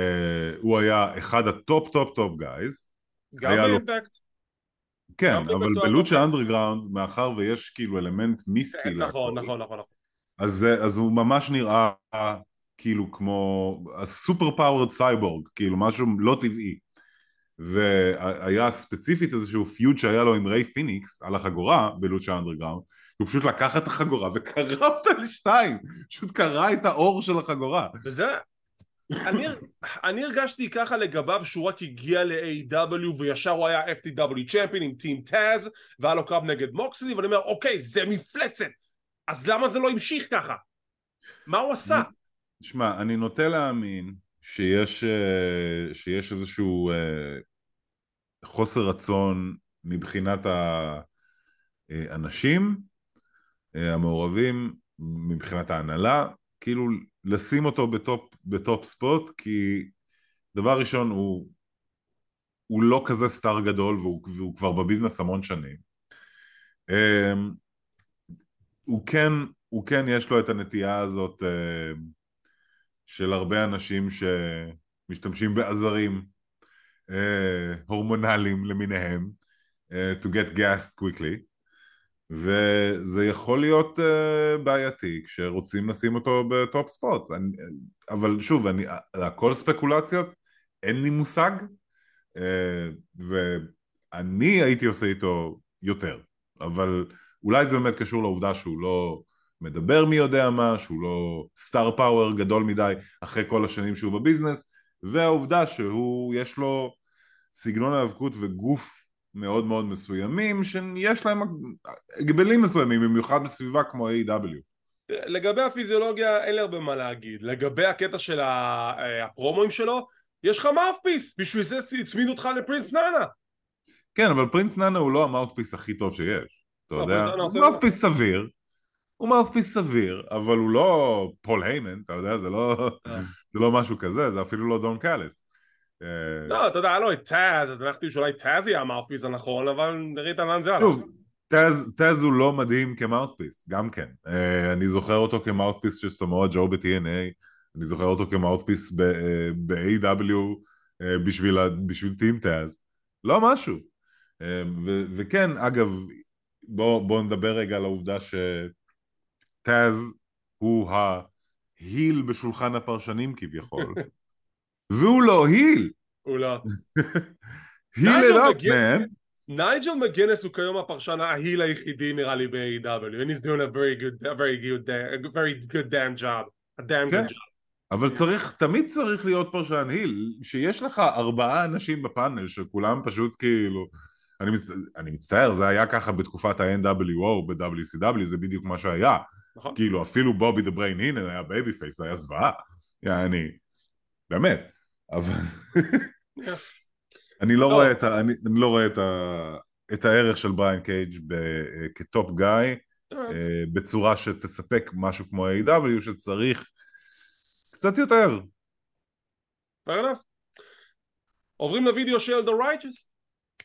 [SPEAKER 2] הוא היה אחד ה top top top guys
[SPEAKER 1] גם באימפקט?
[SPEAKER 2] כן, אבל בלוצ'ה אנדרגראונד מאחר ויש כאילו אלמנט מיסטי
[SPEAKER 1] כן, נכון, נכון, נכון, נכון.
[SPEAKER 2] אז, אז הוא ממש נראה כאילו כמו ה super powered cyborg כאילו משהו לא טבעי. והיה ספציפית איזשהו feud שהיה לו עם ריי פיניקס על החגורה בלוצ'ה אנדרגראונד הוא פשוט לקח את החגורה וקרע אותה לשתיים, פשוט קרע את העור של החגורה.
[SPEAKER 1] וזה, אני, אני הרגשתי ככה לגביו שהוא רק הגיע ל-AW וישר הוא היה FTW צ'מפיון עם טים טאז והיה לו קרב נגד מוקסלי ואני אומר אוקיי זה מפלצת אז למה זה לא המשיך ככה? מה הוא עשה?
[SPEAKER 2] שמע אני נוטה להאמין שיש, אה, שיש איזשהו אה, חוסר רצון מבחינת האנשים אה, המעורבים מבחינת ההנהלה, כאילו לשים אותו ב top, ב top spot כי דבר ראשון הוא, הוא לא כזה star גדול והוא, והוא כבר ב business המון שנים. אמ, הוא כן, הוא כן יש לו את הנטייה הזאת אה, של הרבה אנשים שמשתמשים בעזרים אה, הורמונליים למיניהם to get gassed quickly וזה יכול להיות uh, בעייתי כשרוצים לשים אותו בטופ ספוט. אני, אבל שוב, אני, הכל ספקולציות, אין לי מושג uh, ואני הייתי עושה איתו יותר. אבל אולי זה באמת קשור לעובדה שהוא לא מדבר מי יודע מה, שהוא לא סטאר פאוור גדול מדי אחרי כל השנים שהוא בביזנס והעובדה שהוא, יש לו סגנון האבקות וגוף מאוד מאוד מסוימים שיש להם הגבלים מסוימים במיוחד בסביבה כמו AEW.
[SPEAKER 1] לגבי הפיזיולוגיה אין לי הרבה מה להגיד. לגבי הקטע של אה, הפרומואים שלו יש לך mouthpiece בשביל זה הצמידו אותך לפרינס נאנה.
[SPEAKER 2] כן אבל פרינס נאנה הוא לא ה mouthpiece הכי טוב שיש אתה לא, יודע, הוא mouthpiece סביר הוא mouthpiece סביר אבל הוא לא פול היימן אתה יודע? זה לא, אה. זה לא משהו כזה זה אפילו לא דון קאלס
[SPEAKER 1] לא, אתה יודע, היה לו את טאז, אז הלכתי שאולי טאז יהיה המאופפיס הנכון, אבל נראית לאן זה הלך.
[SPEAKER 2] טאז הוא לא מדהים כמאופפיס, גם כן. אה, אני זוכר אותו כמאופפיס של סמואל ג'ו ב-TNA, אני זוכר אותו כמאופפיס ב-AW אה, בשביל טים טאז. לא משהו. וכן, אגב, בואו נדבר רגע על העובדה שטאז הוא ה heel בשולחן הפרשנים כביכול. והוא לא heel.
[SPEAKER 1] הוא לא.
[SPEAKER 2] Heel it up man.
[SPEAKER 1] נייג'ל מגינס הוא כיום הפרשן ה heel היחידי נראה לי ב-AEW and he's doing a very good, a very good, a very good damn job. a damn good job.
[SPEAKER 2] אבל צריך, תמיד צריך להיות פרשן heel, שיש לך ארבעה אנשים בפאנל שכולם פשוט כאילו, אני, מצ... אני מצטער, זה היה ככה בתקופת ה-NWO ב-WCW, זה בדיוק מה שהיה. נכון. כאילו אפילו בובי דה בריין הינן היה babyface, זה היה זוועה. יעני, באמת. אבל אני לא רואה, את, ה, אני, אני לא רואה את, ה, את הערך של בריין קייג' כ top guy אה, בצורה שתספק משהו כמו AEW שצריך קצת יותר.
[SPEAKER 1] עוברים לוידאו של The Righteous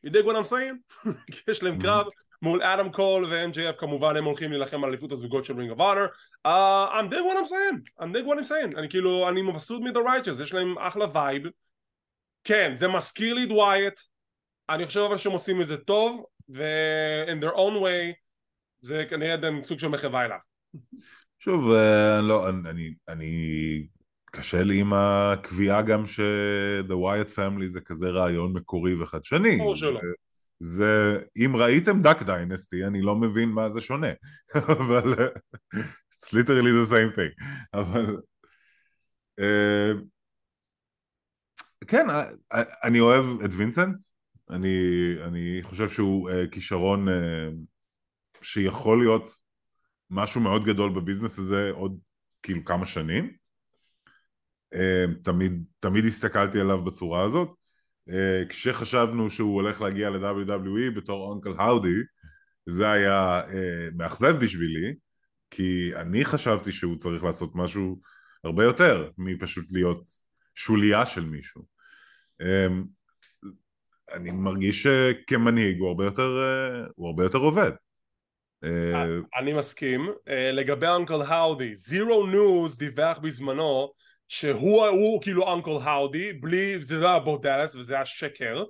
[SPEAKER 1] you dig what I'm saying? יש להם קרב מול אדם קול ו-MJF כמובן הם הולכים להילחם על אליפות הזוגות של רינג אוף אונר I'm dig what I'm saying. I'm dig what I'm saying. אני כאילו אני מבסוט מ-The Righteous יש להם אחלה vibe כן זה מזכיר לי את ווייט אני חושב אבל שהם עושים את זה טוב ו- in their own way זה כנראה סוג של מחווה אליו.
[SPEAKER 2] שוב uh, לא אני אני קשה לי עם הקביעה גם ש-The Wyatt Family זה כזה רעיון מקורי וחדשני. ברור שלא. זה, אם ראיתם דאק דיינסטי, אני לא מבין מה זה שונה, אבל it's literally the same thing, אבל uh, כן, אה, אה, אני אוהב את וינסנט, אני, אני חושב שהוא uh, כישרון uh, שיכול להיות משהו מאוד גדול בביזנס הזה עוד כאילו כמה שנים, uh, תמיד, תמיד הסתכלתי עליו בצורה הזאת. אה, כשחשבנו שהוא הולך להגיע ל-WWE בתור אונקל האודי זה היה uh, מאכזב בשבילי כי אני חשבתי שהוא צריך לעשות משהו הרבה יותר מפשוט להיות שוליה של מישהו. um, אני מרגיש שכמנהיג הוא הרבה יותר, הוא הרבה יותר עובד.
[SPEAKER 1] אני מסכים. לגבי אונקל האודי זירו ניוז דיווח בזמנו שהוא הוא, כאילו אנקל האודי, בלי, זה לא היה בו דאלאס וזה היה שקר.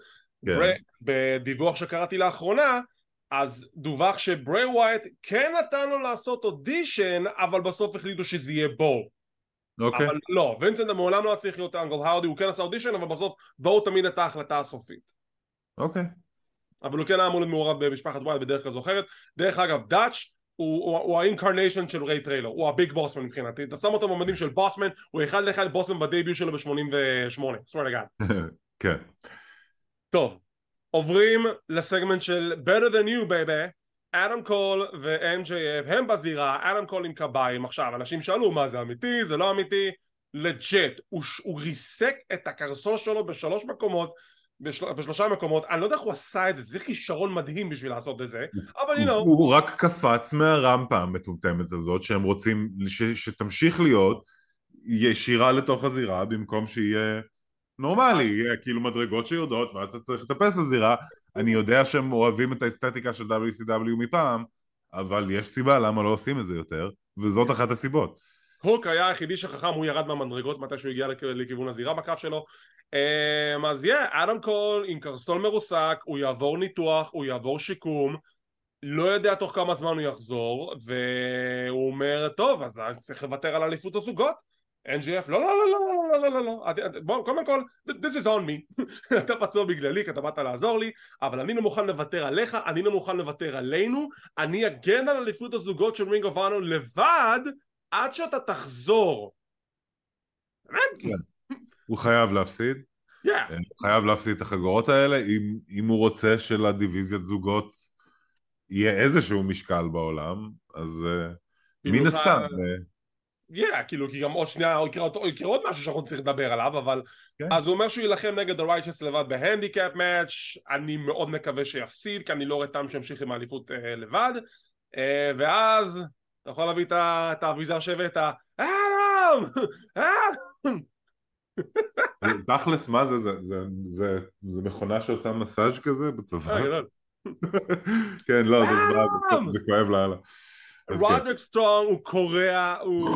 [SPEAKER 1] כן. בר, בדיווח שקראתי לאחרונה, אז דווח שברי ווייט כן נתן לו לעשות אודישן, אבל בסוף החליטו שזה יהיה בו. אוקיי. אבל לא, וינסנט מעולם לא צריך להיות אנקל האודי, הוא כן עשה אודישן, אבל בסוף בו היה תמיד ההחלטה הסופית.
[SPEAKER 2] אוקיי.
[SPEAKER 1] אבל הוא כן היה אמור להיות מעורב במשפחת ווייט בדרך כזו אחרת. דרך אגב, דאץ' הוא, הוא, הוא ה incarnation של ריי טריילר, הוא הביג בוסמן מבחינתי, אתה שם אותו במדים של בוסמן, הוא אחד לאחד בוסמן ב debut שלו ב-88, swear to God.
[SPEAKER 2] כן.
[SPEAKER 1] טוב, עוברים לסגמנט של better than you baby, אדם קול ו-MJF הם בזירה, אדם קול עם קביים, עכשיו אנשים שאלו מה זה אמיתי, זה לא אמיתי, legit, הוא, הוא ריסק את הקרסול שלו בשלוש מקומות בשל... בשלושה מקומות, אני לא יודע איך הוא עשה את זה, זה כישרון מדהים בשביל לעשות את זה, אבל הנה הוא...
[SPEAKER 2] הוא רק קפץ מהרמפה המטומטמת הזאת שהם רוצים ש... שתמשיך להיות ישירה לתוך הזירה במקום שיהיה נורמלי, יהיה כאילו מדרגות שיורדות ואז אתה צריך לטפס לזירה. אני יודע שהם אוהבים את האסתטיקה של WCW מפעם אבל יש סיבה למה לא עושים את זה יותר וזאת אחת הסיבות
[SPEAKER 1] הוק היה היחידי שחכם, הוא ירד מהמדרגות מתי שהוא הגיע לכיוון הזירה בקו שלו Um, אז yeah, אדם קול עם קרסול מרוסק, הוא יעבור ניתוח, הוא יעבור שיקום, לא יודע תוך כמה זמן הוא יחזור, והוא אומר, טוב, אז אני צריך לוותר על אליפות הזוגות. MJF, לא, לא, לא, לא, לא, לא, לא, לא, בוא, קודם כל, this is on me, אתה פצוע בגללי, כי אתה באת לעזור לי, אבל אני לא מוכן לוותר עליך, אני לא מוכן לוותר עלינו, אני אגן על אליפות הזוגות של רינג אוף לבד, עד שאתה תחזור.
[SPEAKER 2] באמת? הוא חייב להפסיד.
[SPEAKER 1] Yeah.
[SPEAKER 2] חייב להפסיד את החגורות האלה אם, אם הוא רוצה שלדיוויזיית זוגות יהיה איזשהו משקל בעולם, אז מן הסתם.
[SPEAKER 1] yeah, כאילו, כי גם עוד שנייה הוא יקרה עוד משהו שאנחנו צריכים לדבר עליו, אבל... כן. אז הוא אומר שהוא יילחם נגד ה-Righteous לבד בהנדיקאפ מאץ', אני מאוד מקווה שיפסיד, כי אני לא רואה טעם שימשיך עם האליפות לבד, ואז אתה יכול להביא את האביזר שהבאת, אדם! אדם!
[SPEAKER 2] תכלס מה זה? זה, זה, זה, זה מכונה שעושה מסאז' כזה בצבא?
[SPEAKER 1] אה,
[SPEAKER 2] כן, לא, זה זמן, זה, כואב לאללה.
[SPEAKER 1] רודריק. סטרונג הוא קורע, הוא,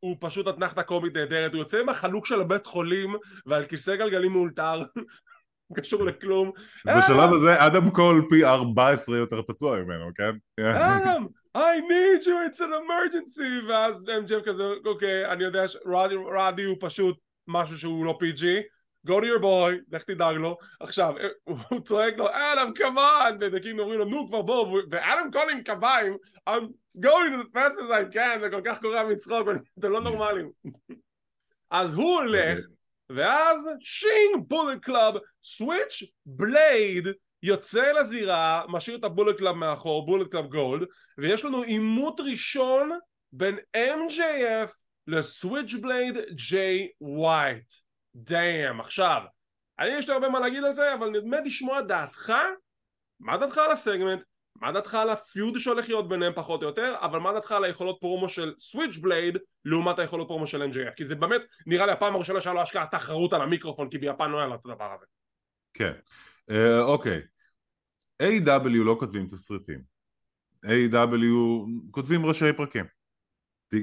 [SPEAKER 1] הוא פשוט אתנחתה קומית נהדרת, הוא יוצא עם החלוק של הבית חולים ועל כיסא גלגלים מאולתר, קשור לכלום.
[SPEAKER 2] בשלב הזה אדם קול פי 14 יותר פצוע ממנו, כן?
[SPEAKER 1] אדם, I need you, it's an emergency, ואז MJF כזה, אוקיי, אני יודע שרודי הוא פשוט משהו שהוא לא PG, go to your boy, לך תדאג לו, עכשיו, הוא צועק לו, אדם, כמובן, ודקים אומרים לו, נו כבר בוא, ואדם קול עם קביים, I'm going to the fast as I can, וכל כך קורע מצחוק, אתם לא נורמלים. אז הוא הולך, ואז שינג בולט קלאב, סוויץ' בלייד, יוצא לזירה, משאיר את הבולט קלאב מאחור, בולט קלאב גולד, ויש לנו עימות ראשון בין MJF לסוויץ' בלייד ג'יי ווייט. damn. עכשיו, אני יש לי הרבה מה להגיד על זה, אבל נדמה לשמוע דעתך, מה דעתך על הסגמנט, מה דעתך על ה feud שהולך להיות ביניהם פחות או יותר, אבל מה דעתך על היכולות פרומו של סוויץ' בלייד לעומת היכולות פרומו של NJF, כי זה באמת נראה לי הפעם הראשונה שהיה לו השקעה תחרות על המיקרופון, כי ביפן לא היה לו את הדבר הזה.
[SPEAKER 2] כן, uh, אוקיי. A.W. לא כותבים תסריטים. A.W. כותבים ראשי פרקים. ת,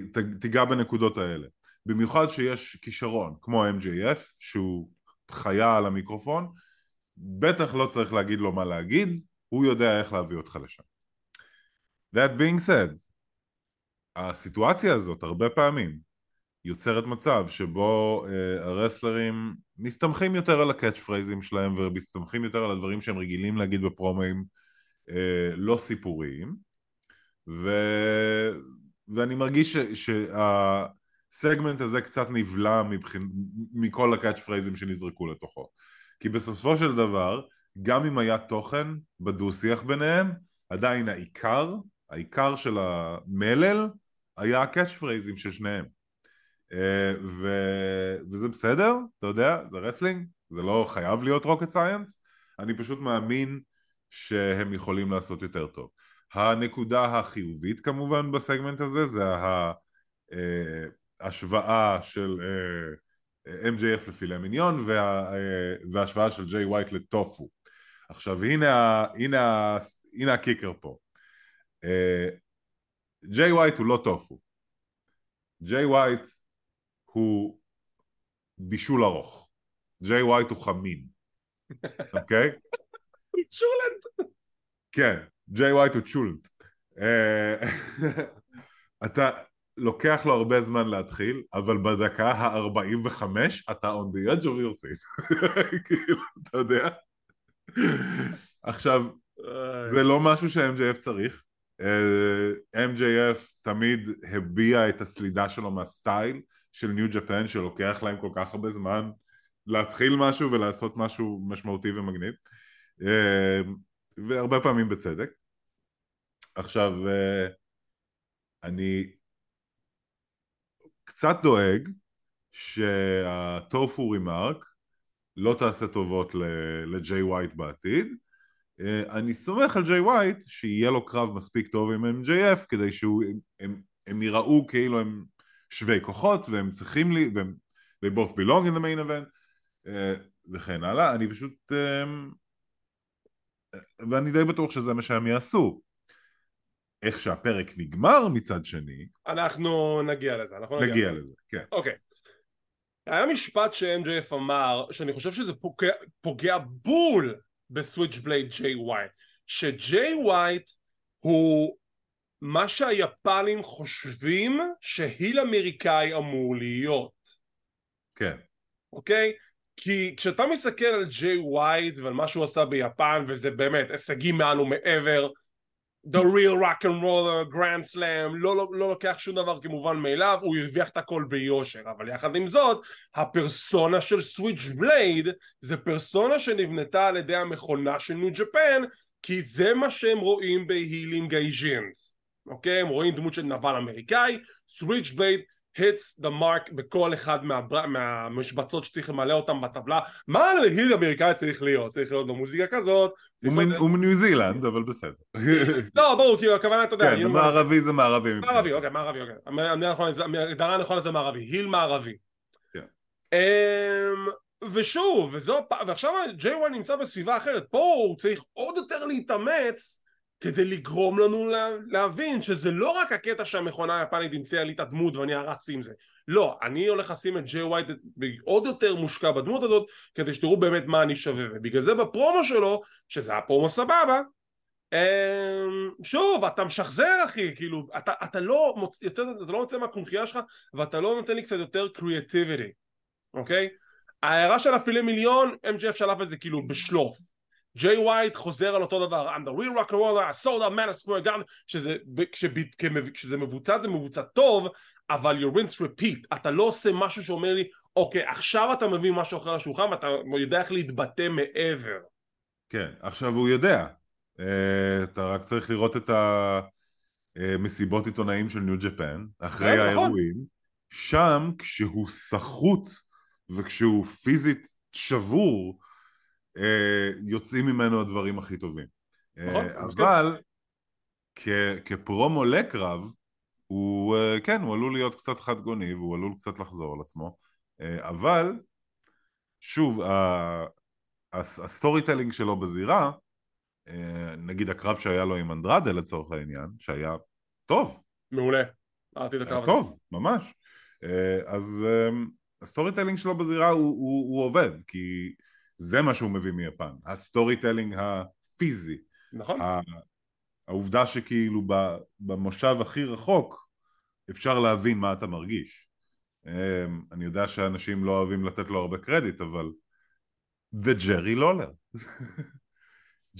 [SPEAKER 2] תיגע בנקודות האלה. במיוחד שיש כישרון, כמו MJF, שהוא חיה על המיקרופון, בטח לא צריך להגיד לו מה להגיד, הוא יודע איך להביא אותך לשם. That being said, הסיטואציה הזאת הרבה פעמים יוצרת מצב שבו uh, הרסלרים מסתמכים יותר על הקאץ' פרייזים שלהם ומסתמכים יותר על הדברים שהם רגילים להגיד בפרומואים uh, לא סיפוריים ו... ואני מרגיש שהסגמנט הזה קצת נבלע מבחינ... מכל הקאץ' פרייזים שנזרקו לתוכו כי בסופו של דבר גם אם היה תוכן בדו שיח ביניהם, עדיין העיקר, העיקר של המלל היה הקאץ' פרייזים של שניהם. אה, ו... וזה בסדר, אתה יודע, זה wrestling, זה לא חייב להיות rocket science, אני פשוט מאמין שהם יכולים לעשות יותר טוב. הנקודה החיובית כמובן בסגמנט הזה זה ההשוואה אה, של אה, MJF לפילה מיניון וההשוואה של ג'יי ווייט לטופו. עכשיו הנה, הנה, הנה ה kicker פה. ג'יי ווייט הוא לא טופו. ג'יי ווייט הוא בישול ארוך ג'יי ווייט הוא חמין אוקיי?
[SPEAKER 1] צ'ולנט
[SPEAKER 2] כן, ג'יי ווייט הוא צ'ולנט אה, אתה לוקח לו הרבה זמן להתחיל, אבל בדקה ה-45 אתה on the edge of your seat. כאילו, אתה יודע? עכשיו, זה לא משהו ש-MJF צריך. אה, MJF תמיד הביע את הסלידה שלו מהסטייל של ניו ג'פן שלוקח להם כל כך הרבה זמן להתחיל משהו ולעשות משהו משמעותי ומגניב. אה, והרבה פעמים בצדק. עכשיו אה, אני קצת דואג שהטופו רימארק לא תעשה טובות לג'יי ווייט בעתיד. אה, אני סומך על ג'יי ווייט שיהיה לו קרב מספיק טוב עם MJF כדי שהם יראו כאילו הם שווי כוחות והם צריכים לי והם they both belong in the main event אה, וכן הלאה. אני פשוט אה, ואני די בטוח שזה מה שהם יעשו. איך שהפרק נגמר מצד שני
[SPEAKER 1] אנחנו נגיע לזה אנחנו
[SPEAKER 2] נגיע, נגיע לזה. כן.
[SPEAKER 1] אוקיי. okay. היה משפט ש-MJF אמר, שאני חושב שזה פוגע, פוגע בול בסוויץ' בלייד ג'יי ווייט, שג'יי ווייט הוא מה שהיפנים חושבים ש heel אמריקאי אמור להיות.
[SPEAKER 2] כן.
[SPEAKER 1] אוקיי? כי כשאתה מסתכל על ג'יי ווייט ועל מה שהוא עשה ביפן, וזה באמת הישגים מעל ומעבר, the real rock and roller, grand slam, לא, לא, לא לוקח שום דבר כמובן מאליו, הוא הרוויח את הכל ביושר, אבל יחד עם זאת, הפרסונה של סוויץ' בלייד זה פרסונה שנבנתה על ידי המכונה של ניו ג'פן, כי זה מה שהם רואים בהילינג אייז'ינס, אוקיי? הם רואים דמות של נבל אמריקאי, סוויץ' בלייד hits the mark בכל אחד מה, מהמשבצות שצריך למלא אותם בטבלה מה ל heel אמריקאי צריך להיות? צריך להיות במוזיקה כזאת
[SPEAKER 2] הוא מניו זילנד אבל בסדר
[SPEAKER 1] לא ברור כאילו הכוונה אתה יודע
[SPEAKER 2] כן מערבי זה מערבי
[SPEAKER 1] מערבי אוקיי מערבי אוקיי הגדרה נכונה זה מערבי היל מערבי כן. אמ, ושוב וזו ועכשיו ג'יי וואן נמצא בסביבה אחרת פה הוא צריך עוד יותר להתאמץ כדי לגרום לנו לה, להבין שזה לא רק הקטע שהמכונה היפנית המציאה לי את הדמות ואני ארץ עם זה. לא, אני הולך לשים את ג'יי ווייט עוד יותר מושקע בדמות הזאת כדי שתראו באמת מה אני שווה. ובגלל זה בפרומו שלו, שזה הפרומו סבבה אמ, שוב, אתה משחזר אחי, כאילו, אתה, אתה לא מוצא, אתה לא מוצא מהקונכייה שלך ואתה לא נותן לי קצת יותר קריאטיביטי, אוקיי? ההערה של הפילי מיליון, MGF שלף את זה כאילו בשלוף ג'יי ווייט חוזר על אותו דבר I'm the real rock and roller, I sold out man square gun שזה, כשזה מבוצע זה מבוצע טוב אבל you rinse repeat אתה לא עושה משהו שאומר לי אוקיי עכשיו אתה מביא משהו אחר לשולחן ואתה יודע איך להתבטא מעבר
[SPEAKER 2] כן עכשיו הוא יודע uh, אתה רק צריך לראות את המסיבות עיתונאים של ניו ג'פן אחרי כן. האירועים נכון. שם כשהוא סחוט וכשהוא פיזית שבור אה, יוצאים ממנו הדברים הכי טובים. נכון, אה, אבל כפרומו לקרב, הוא, אה, כן, הוא עלול להיות קצת חד גוני והוא עלול קצת לחזור על עצמו, אבל שוב, ה-storytelling שלו בזירה, נגיד הקרב שהיה לו עם אנדרדה לצורך העניין, שהיה טוב.
[SPEAKER 1] מעולה, אהבתי את הקרב
[SPEAKER 2] הזה. טוב, ממש. אז ה-storytelling שלו בזירה הוא, הוא, הוא עובד, כי זה מה שהוא מביא מיפן, ה-storytelling הפיזי.
[SPEAKER 1] נכון.
[SPEAKER 2] העובדה שכאילו במושב הכי רחוק אפשר להבין מה אתה מרגיש. אמ, אני יודע שאנשים לא אוהבים לתת לו הרבה קרדיט, אבל זה ג'רי לולר.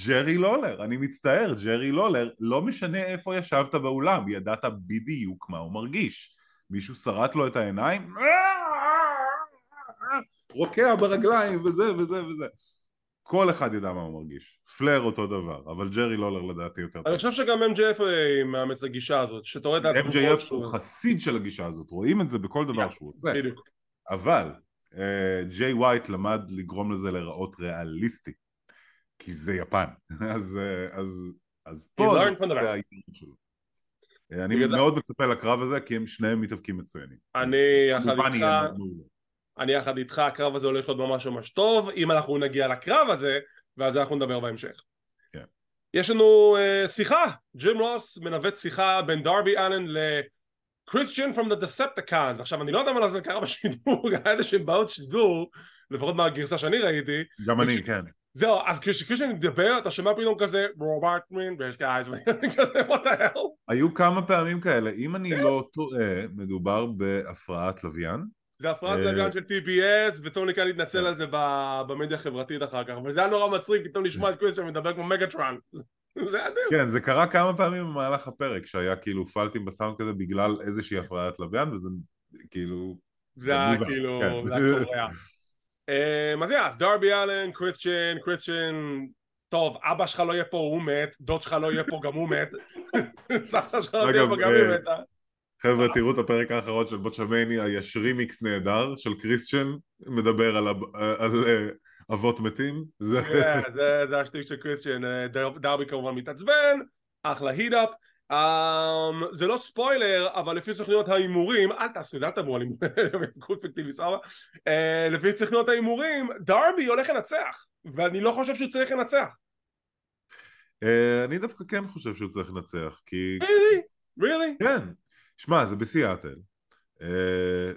[SPEAKER 2] ג'רי לולר, אני מצטער, ג'רי לולר, לא משנה איפה ישבת באולם, ידעת בדיוק מה הוא מרגיש. מישהו שרט לו את העיניים? רוקע ברגליים וזה וזה וזה. כל אחד ידע מה הוא מרגיש. פלר אותו דבר אבל ג'רי לולר לדעתי יותר טוב
[SPEAKER 1] אני חושב שגם MJF מאמץ לגישה הזאת שאתה רואה את
[SPEAKER 2] MJF הוא חסיד של הגישה הזאת רואים את זה בכל דבר שהוא עושה. אבל ג'יי ווייט למד לגרום לזה להיראות ריאליסטי כי זה יפן. אז אז אז פה זה העניין שלו. אני מאוד מצפה לקרב הזה כי הם שניהם מתאבקים מצוינים.
[SPEAKER 1] אני יחד איתך אני יחד איתך, הקרב הזה הולך להיות ממש ממש טוב, אם אנחנו נגיע לקרב הזה, ואז אנחנו נדבר בהמשך.
[SPEAKER 2] כן.
[SPEAKER 1] יש לנו uh, שיחה, ג'ים רוס מנווט שיחה בין דרבי אלן לקריסטיאן from the Decepticons, עכשיו אני לא יודע מה זה קרה בשידור, היה איזה שהם בעיות שידור, לפחות מהגרסה שאני ראיתי.
[SPEAKER 2] גם אני, כן.
[SPEAKER 1] זהו, אז כשקריסטיאן מדבר, אתה שומע פתאום כזה רוברט מין, ויש גייז, כזה, what the hell?
[SPEAKER 2] היו כמה פעמים כאלה, אם אני לא טועה, מדובר בהפרעת לוויין.
[SPEAKER 1] זה הפרעת לוויין אה, של TBS וטוני כאן התנצל כן. על זה במדיה החברתית אחר כך אבל זה היה נורא מצחיק פתאום לשמוע את קוויסט שמדבר כמו מגאטרן זה אדיר
[SPEAKER 2] כן זה קרה כמה פעמים במהלך הפרק שהיה כאילו פלטים בסאונד כזה בגלל איזושהי הפרעת לוויין וזה כאילו
[SPEAKER 1] זה היה כאילו כן. זה היה קורע אז יאללה אז דרבי אלן קריסטיאן קריסטיאן טוב, אבא שלך לא יהיה פה, הוא מת, דוד שלך לא יהיה פה, גם הוא מת. סבתא שלך לא יהיה פה, גם היא אה, מתה.
[SPEAKER 2] חבר'ה תראו את הפרק האחרון של בוצ'מניה יש רימיקס נהדר של קריסטיאן מדבר על, על אה, אבות מתים.
[SPEAKER 1] זה זה, זה השטיק של קריסטיאן אה, דרבי כמובן מתעצבן אחלה הידאפ um, זה לא ספוילר אבל לפי סוכניות ההימורים אל תעשו זה אל תבואו על הימורים פיקטיבי סבבה? uh, לפי סוכניות ההימורים דרבי הולך לנצח ואני לא חושב שהוא צריך לנצח.
[SPEAKER 2] uh, אני דווקא כן חושב שהוא צריך לנצח כי...
[SPEAKER 1] really? really?
[SPEAKER 2] כן שמע, זה בסיאטל.
[SPEAKER 1] אה,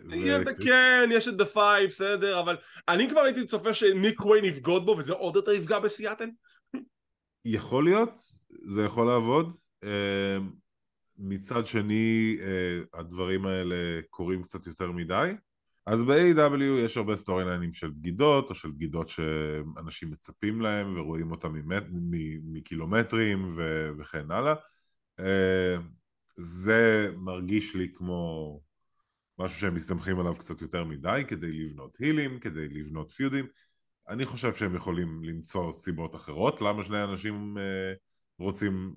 [SPEAKER 1] כן, יש את דה פייב, בסדר, אבל אני כבר הייתי צופה שניק וויין יבגוד בו וזה עוד יותר יפגע בסיאטל.
[SPEAKER 2] יכול להיות, זה יכול לעבוד. אה, מצד שני, אה, הדברים האלה קורים קצת יותר מדי. אז ב-AEW יש הרבה storyליינים של בגידות, או של בגידות שאנשים מצפים להם ורואים אותם מקילומטרים וכן הלאה. זה מרגיש לי כמו משהו שהם מסתמכים עליו קצת יותר מדי כדי לבנות הילים, כדי לבנות פיודים. אני חושב שהם יכולים למצוא סיבות אחרות למה שני אנשים אה, רוצים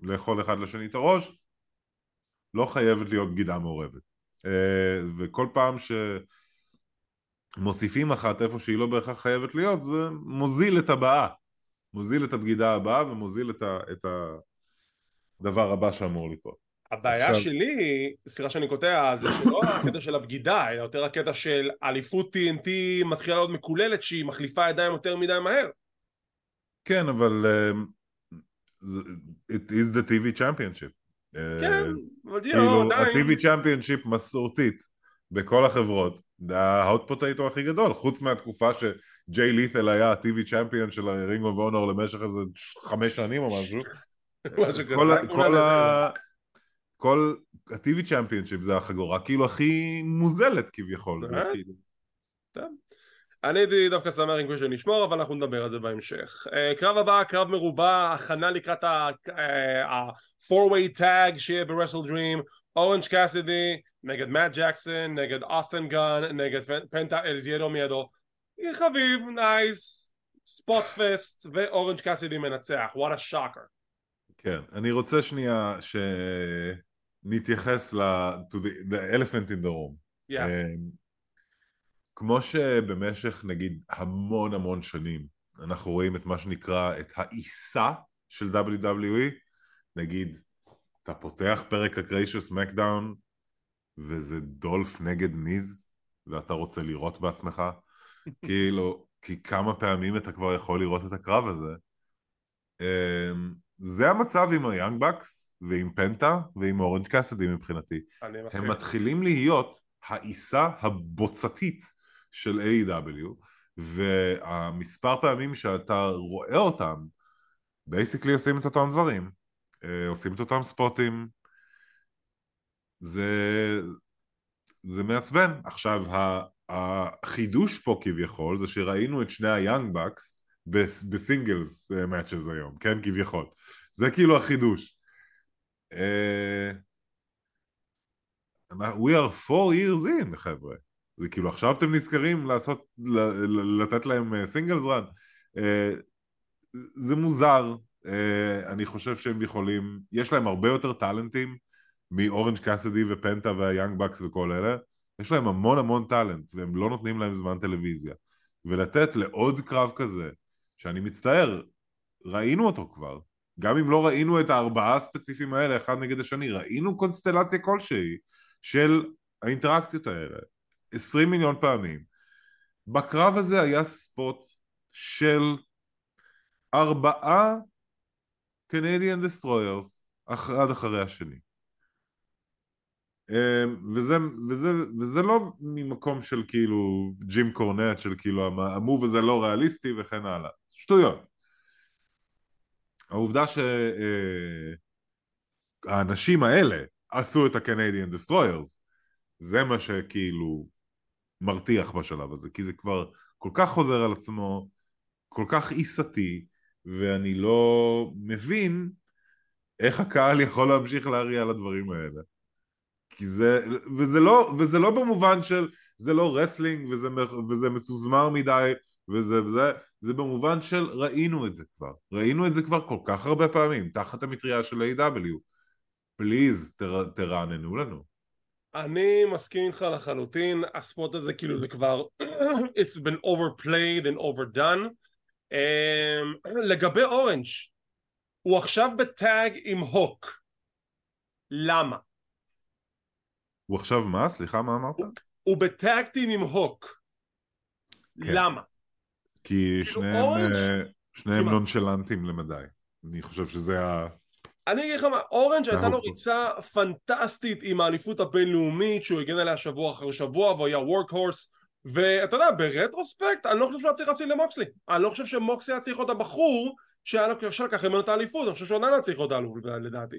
[SPEAKER 2] לאכול אחד לשני את הראש. לא חייבת להיות בגידה מעורבת. אה, וכל פעם שמוסיפים אחת איפה שהיא לא בהכרח חייבת להיות זה מוזיל את הבאה מוזיל את הבגידה הבאה ומוזיל את, ה, את הדבר הבא שאמור לקרות
[SPEAKER 1] הבעיה עכשיו... שלי, סליחה שאני קוטע, זה שלא הקטע של הבגידה, אלא יותר הקטע של אליפות TNT מתחילה להיות מקוללת שהיא מחליפה ידיים יותר מדי מהר.
[SPEAKER 2] כן, אבל uh, it is the TV championship.
[SPEAKER 1] כן, אבל
[SPEAKER 2] כאילו, ה-TV צ'מפיונשיפ מסורתית בכל החברות, זה ה-hot potato הכי גדול, חוץ מהתקופה שג'יי לית'ל היה ה-TV champion של ה-Ring of Honor למשך איזה חמש שנים או משהו. כל ה... כל ה-TV championship זה החגורה כאילו הכי מוזלת כביכול, זה כאילו...
[SPEAKER 1] אני הייתי דווקא שמח עם כריסטיאן לשמור, אבל אנחנו נדבר על זה בהמשך. Uh, קרב הבא, קרב מרובע, הכנה לקראת ה-4-way tag שיהיה ב-WrestleDream, אורנג' קאסידי נגד מאט ג'קסון, נגד אוסטן גן, נגד פנטה אל זירו מיידו. חביב, nice, spot fest, ואורנג' קאסידי מנצח, what a shocker.
[SPEAKER 2] כן, אני רוצה שנייה שנתייחס ל-elephant in the room. Yeah. Uh, כמו שבמשך נגיד המון המון שנים אנחנו רואים את מה שנקרא את העיסה של WWE נגיד אתה פותח פרק אקראי של סמקדאון וזה דולף נגד מיז ואתה רוצה לראות בעצמך כאילו כי כמה פעמים אתה כבר יכול לראות את הקרב הזה אמ, זה המצב עם ה-Young Bucks ועם פנטה ועם אורנג' קאסדי מבחינתי. הם מתחילים להיות העיסה הבוצתית של A.E.W. והמספר פעמים שאתה רואה אותם basically עושים את אותם דברים. אה, עושים את אותם ספוטים. זה, זה מעצבן. עכשיו החידוש פה כביכול זה שראינו את שני היאנג בקס בסינגלס מאצ'ז אה, היום כן? כביכול. זה כאילו החידוש we are four years in חבר'ה. זה כאילו עכשיו אתם נזכרים לעשות, לתת להם סינגלס אה, רן אה, זה מוזר. אה, אני חושב שהם יכולים, יש להם הרבה יותר טאלנטים מאורנג' קאסדי ופנטה והיאנג בקס וכל אלה. יש להם המון המון טאלנט והם לא נותנים להם זמן טלוויזיה. ולתת לעוד קרב כזה שאני מצטער ראינו אותו כבר גם אם לא ראינו את הארבעה הספציפיים האלה אחד נגד השני ראינו קונסטלציה כלשהי של האינטראקציות האלה 20 מיליון פעמים. בקרב הזה היה ספוט של ארבעה קנדיאן דסטרוירס אחד אחרי השני. אמ, וזה, וזה, וזה לא ממקום של כאילו ג'ים קורנט של כאילו המוב הזה לא ריאליסטי וכן הלאה שטויות העובדה שהאנשים אה, האלה עשו את ה-Canadian destroyers זה מה שכאילו מרתיח בשלב הזה, כי זה כבר כל כך חוזר על עצמו, כל כך עיסתי, ואני לא מבין איך הקהל יכול להמשיך להריע על הדברים האלה. כי זה, וזה לא, וזה לא במובן של, זה לא wrestling וזה, וזה מתוזמר מדי וזה וזה, זה במובן של ראינו את זה כבר, ראינו את זה כבר כל כך הרבה פעמים, תחת המטריה של A.E.W. פליז תר, תרעננו לנו.
[SPEAKER 1] אני מסכים איתך לחלוטין, הספוט הזה כאילו זה כבר it's been overplayed and overdone um, לגבי אורנג' הוא עכשיו בטאג עם הוק למה?
[SPEAKER 2] הוא עכשיו מה? סליחה מה אמרת?
[SPEAKER 1] הוא, הוא בטאגטים עם הוק כן. למה?
[SPEAKER 2] כי כאילו שניהם, אורנג'... אה, שניהם נונשלנטים למדי. אני חושב שזה ה...
[SPEAKER 1] אני אגיד לך מה, אורנג' הייתה לו ריצה פנטסטית עם האליפות הבינלאומית שהוא הגן עליה שבוע אחר שבוע והוא היה וורק הורס ואתה יודע, ברטרוספקט אני לא חושב שהוא היה צריך להציל למוקסלי. אני לא חושב שמוקסלי היה צריך להיות הבחור שהיה לו קשה לקח ממנו את האליפות אני חושב שהוא עדיין היה צריך להיות האלוף לדעתי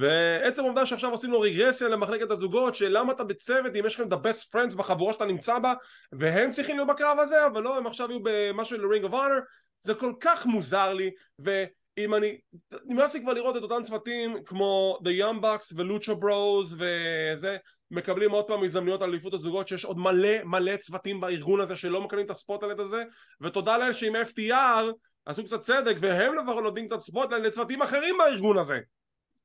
[SPEAKER 1] ועצם העובדה שעכשיו עושים לו רגרסיה למחלקת הזוגות שלמה אתה בצוות אם יש לכם את ה-best friends בחבורה שאתה נמצא בה והם צריכים להיות בקרב הזה אבל לא הם עכשיו יהיו במשהו ל-ring of honor זה כל כך מוזר לי ואם אני נמאס לי כבר לראות את אותם צוותים כמו The Young Bucks ולוצ'ה ברוז וזה מקבלים עוד פעם הזדמנויות על אליפות הזוגות שיש עוד מלא מלא צוותים בארגון הזה שלא מקבלים את הספוטלט הזה ותודה לאל שעם FTR עשו קצת צדק והם לפחות נותנים קצת ספוטלט לצוותים אחרים בארגון הזה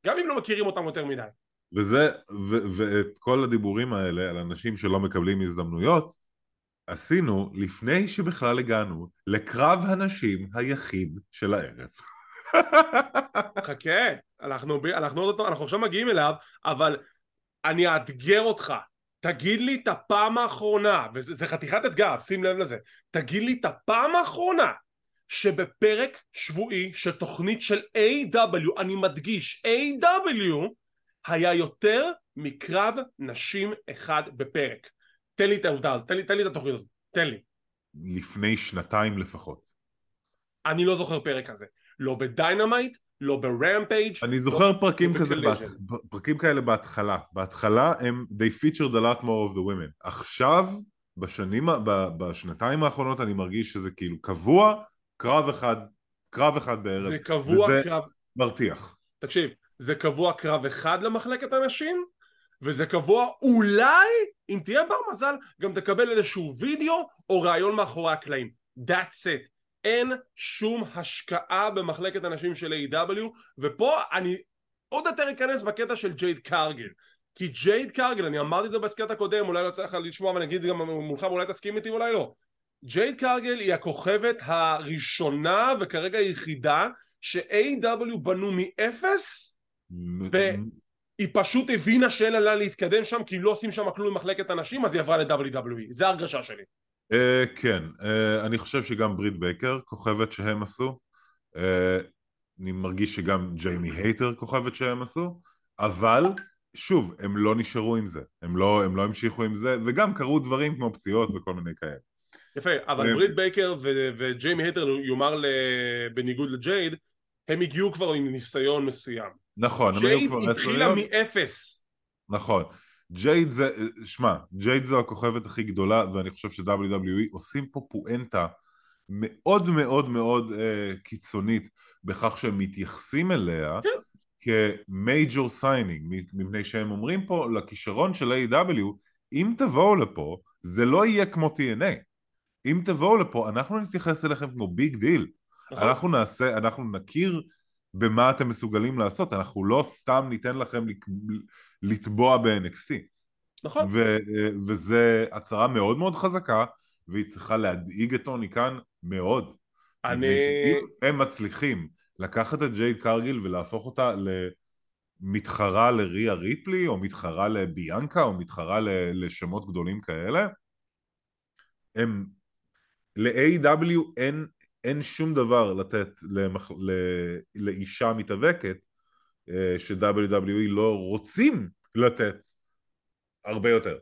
[SPEAKER 1] גם אם לא מכירים אותם יותר מדי
[SPEAKER 2] וזה, ו- ואת כל הדיבורים האלה על אנשים שלא מקבלים הזדמנויות עשינו לפני שבכלל הגענו לקרב הנשים היחיד של הערב.
[SPEAKER 1] חכה, אנחנו, אנחנו, אנחנו עכשיו מגיעים אליו, אבל אני אאתגר אותך. תגיד לי את הפעם האחרונה, וזה חתיכת אתגר, שים לב לזה, תגיד לי את הפעם האחרונה שבפרק שבועי של תוכנית של A.W, אני מדגיש, A.W, היה יותר מקרב נשים אחד בפרק. תן לי את העובדה, תן לי, תן לי את התוכנית הזאת, תן לי.
[SPEAKER 2] לפני שנתיים לפחות.
[SPEAKER 1] אני לא זוכר פרק כזה. לא ב-Dynamite, לא ב-Rampage
[SPEAKER 2] אני זוכר לא, פרקים, כזה, בת, פרקים כאלה בהתחלה. בהתחלה הם they featured a lot more of the women. עכשיו, בשנים, בשנתיים האחרונות אני מרגיש שזה כאילו קבוע, קרב אחד, קרב אחד בערב.
[SPEAKER 1] זה קבוע וזה קרב...
[SPEAKER 2] מרתיח.
[SPEAKER 1] תקשיב, זה קבוע קרב אחד למחלקת הנשים, וזה קבוע אולי, אם תהיה בר מזל, גם תקבל איזשהו וידאו או ראיון מאחורי הקלעים. That's it. אין שום השקעה במחלקת הנשים של A.W. ופה אני עוד יותר אכנס בקטע של ג'ייד קרגיל. כי ג'ייד קרגיל, אני אמרתי את זה בהסכת הקודם, אולי לא לך לשמוע ואני אגיד את זה גם מולך ואולי תסכים איתי ואולי לא. ג'ייד קרגיל היא הכוכבת הראשונה וכרגע היחידה ש-A.W. בנו מאפס והיא פשוט הבינה שאין לה להתקדם שם כי לא עושים שם כלום במחלקת הנשים אז היא עברה ל-WWE, זה ההרגשה שלי.
[SPEAKER 2] Uh, כן, uh, אני חושב שגם ברית בייקר כוכבת שהם עשו. uh, אני מרגיש שגם ג'יימי הייטר כוכבת שהם עשו. אבל שוב, הם לא נשארו עם זה. הם לא, הם לא המשיכו עם זה וגם קרו דברים כמו פציעות וכל מיני כאלה
[SPEAKER 1] יפה, אבל ברית בייקר וג'יימי הייטר יאמר בניגוד לג'ייד הם הגיעו כבר עם ניסיון מסוים.
[SPEAKER 2] נכון,
[SPEAKER 1] הם היו כבר ג'ייד התחילה מאפס.
[SPEAKER 2] נכון. ג'ייד זה, שמע, ג'ייד זו הכוכבת הכי גדולה ואני חושב ש-WWE עושים פה פואנטה מאוד מאוד מאוד uh, קיצונית בכך שהם מתייחסים אליה כן. כ-major signing מפני שהם אומרים פה לכישרון של A.E.W אם תבואו לפה זה לא יהיה כמו TNA אם תבואו לפה אנחנו נתייחס אליכם כמו big deal נכון. אנחנו נעשה, אנחנו נכיר במה אתם מסוגלים לעשות, אנחנו לא סתם ניתן לכם לטבוע ב-NXT.
[SPEAKER 1] נכון.
[SPEAKER 2] ו- וזה הצהרה מאוד מאוד חזקה, והיא צריכה להדאיג את טוני קאן מאוד.
[SPEAKER 1] אני...
[SPEAKER 2] אם הם מצליחים לקחת את ג'ייד קרגיל ולהפוך אותה למתחרה לריה ריפלי, או מתחרה לביאנקה, או מתחרה לשמות גדולים כאלה, הם... ל-AW אין אין שום דבר לתת למח... ל... לאישה מתאבקת אה, ש-WWE לא רוצים לתת הרבה יותר.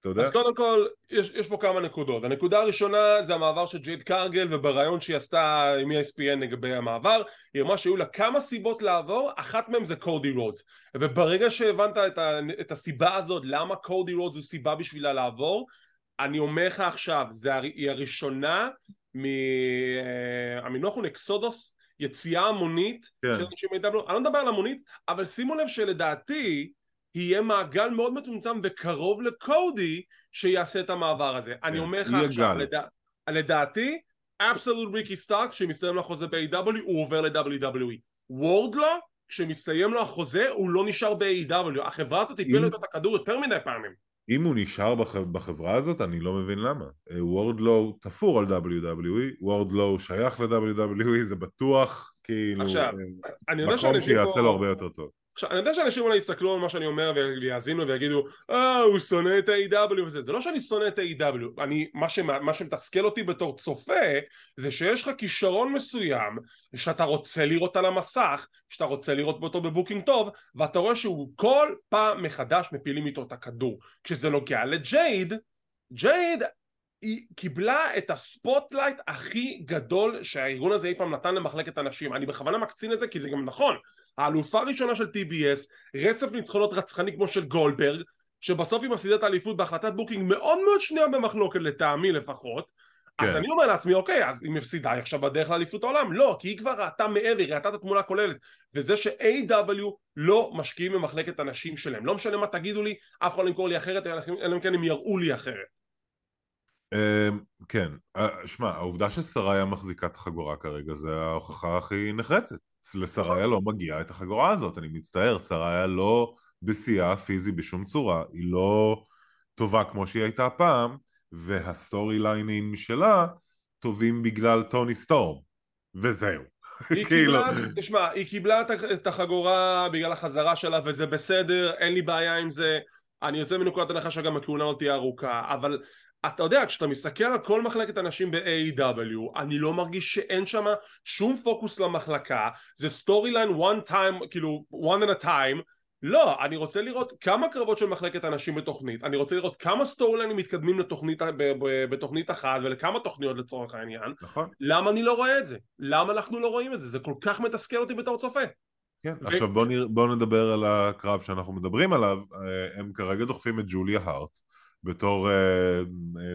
[SPEAKER 2] אתה יודע?
[SPEAKER 1] אז קודם כל, יש, יש פה כמה נקודות. הנקודה הראשונה זה המעבר של ג'ייד קרגל ובריאיון שהיא עשתה עם ESPN לגבי המעבר, היא אמרה שהיו לה כמה סיבות לעבור, אחת מהן זה קודי רודס. וברגע שהבנת את, ה, את הסיבה הזאת, למה קודי רודס הוא סיבה בשבילה לעבור, אני אומר לך עכשיו, זה, היא הראשונה מהמינוח הוא נקסודוס, יציאה המונית כן. של אנשים מ-AW, אני לא מדבר על המונית, אבל שימו לב שלדעתי יהיה מעגל מאוד מצומצם וקרוב לקודי שיעשה את המעבר הזה. כן. אני אומר לך עכשיו, לדע... לדעתי, אבסולוט ריקי סטארק, כשמסתיים לו החוזה ב-AW, הוא עובר ל-WWE. וורדלו, כשמסתיים לו החוזה, הוא לא נשאר ב-AW. החברה הזאת הפילה אם... את הכדור יותר מדי פעמים.
[SPEAKER 2] אם הוא נשאר בח... בחברה הזאת, אני לא מבין למה. וורדלו תפור על WWE, וורדלו שייך ל-WWE, זה בטוח כאילו עכשיו, אה, מקום שיעשה פה... לו הרבה יותר טוב.
[SPEAKER 1] עכשיו, אני יודע שאנשים אולי יסתכלו על מה שאני אומר ויאזינו ויגידו אה, הוא שונא את ה-AW וזה, זה לא שאני שונא את ה-AW, אני, מה, ש... מה שמתסכל אותי בתור צופה זה שיש לך כישרון מסוים שאתה רוצה לראות על המסך, שאתה רוצה לראות אותו ב booking טוב ואתה רואה שהוא כל פעם מחדש מפילים איתו את הכדור. כשזה נוגע לג'ייד, ג'ייד היא קיבלה את ה spotlight הכי גדול שהארגון הזה אי פעם נתן למחלקת הנשים. אני בכוונה מקצין את זה כי זה גם נכון האלופה הראשונה של TBS רצף ניצחונות רצחני כמו של גולדברג שבסוף היא מפסידה את האליפות בהחלטת booking מאוד מאוד שנויה במחלוקת לטעמי לפחות. כן. אז אני אומר לעצמי אוקיי אז היא מפסידה היא עכשיו בדרך לאליפות העולם. לא כי היא כבר ראתה מעבר היא ראתה את התמונה הכוללת. וזה ש-AW לא משקיעים במחלקת הנשים שלהם. לא משנה מה תגידו לי אף אחד לא ימכור לי אחרת אלא אם כן הם יראו לי אחרת.
[SPEAKER 2] אמ, כן, אה, שמע, העובדה ששריה מחזיקה את החגורה כרגע זה ההוכחה הכי נחרצת. לשריה לא מגיעה את החגורה הזאת, אני מצטער, שריה לא בשיאה הפיזי בשום צורה, היא לא טובה כמו שהיא הייתה פעם, וה storyline ים שלה טובים בגלל טוני סטורם, וזהו.
[SPEAKER 1] היא כאילו... קיבלה, תשמע, היא קיבלה את החגורה בגלל החזרה שלה וזה בסדר, אין לי בעיה עם זה, אני יוצא מנקודת הנחה שגם הכהונה לא תהיה ארוכה, אבל אתה יודע, כשאתה מסתכל על כל מחלקת הנשים ב-AEW, אני לא מרגיש שאין שם שום פוקוס למחלקה, זה storyline one time, כאילו one at a time, לא, אני רוצה לראות כמה קרבות של מחלקת אנשים בתוכנית, אני רוצה לראות כמה סטורי ליינים מתקדמים לתוכנית, בתוכנית אחת ולכמה תוכניות לצורך העניין,
[SPEAKER 2] נכון.
[SPEAKER 1] למה אני לא רואה את זה? למה אנחנו לא רואים את זה? זה כל כך מתסכל אותי בתור צופה.
[SPEAKER 2] כן, ו... עכשיו בוא, נ... בוא נדבר על הקרב שאנחנו מדברים עליו, אה, הם כרגע דוחפים את ג'וליה הארט בתור uh,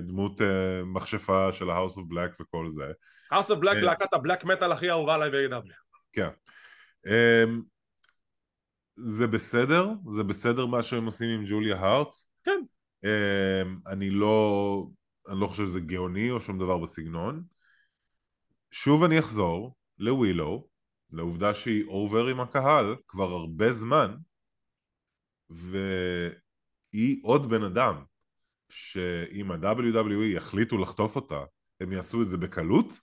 [SPEAKER 2] דמות uh, מכשפה של ה-house of black וכל זה.
[SPEAKER 1] house of black, להקת הבלק מטאל הכי אהובה עליי ב-AW.
[SPEAKER 2] כן. Um, זה בסדר, זה בסדר מה שהם עושים עם ג'וליה הארט.
[SPEAKER 1] כן.
[SPEAKER 2] Um, אני לא, אני לא חושב שזה גאוני או שום דבר בסגנון. שוב אני אחזור לווילו, לעובדה שהיא אובר עם הקהל כבר הרבה זמן, והיא עוד בן אדם. שאם ה-WWE יחליטו לחטוף אותה, הם יעשו את זה בקלות,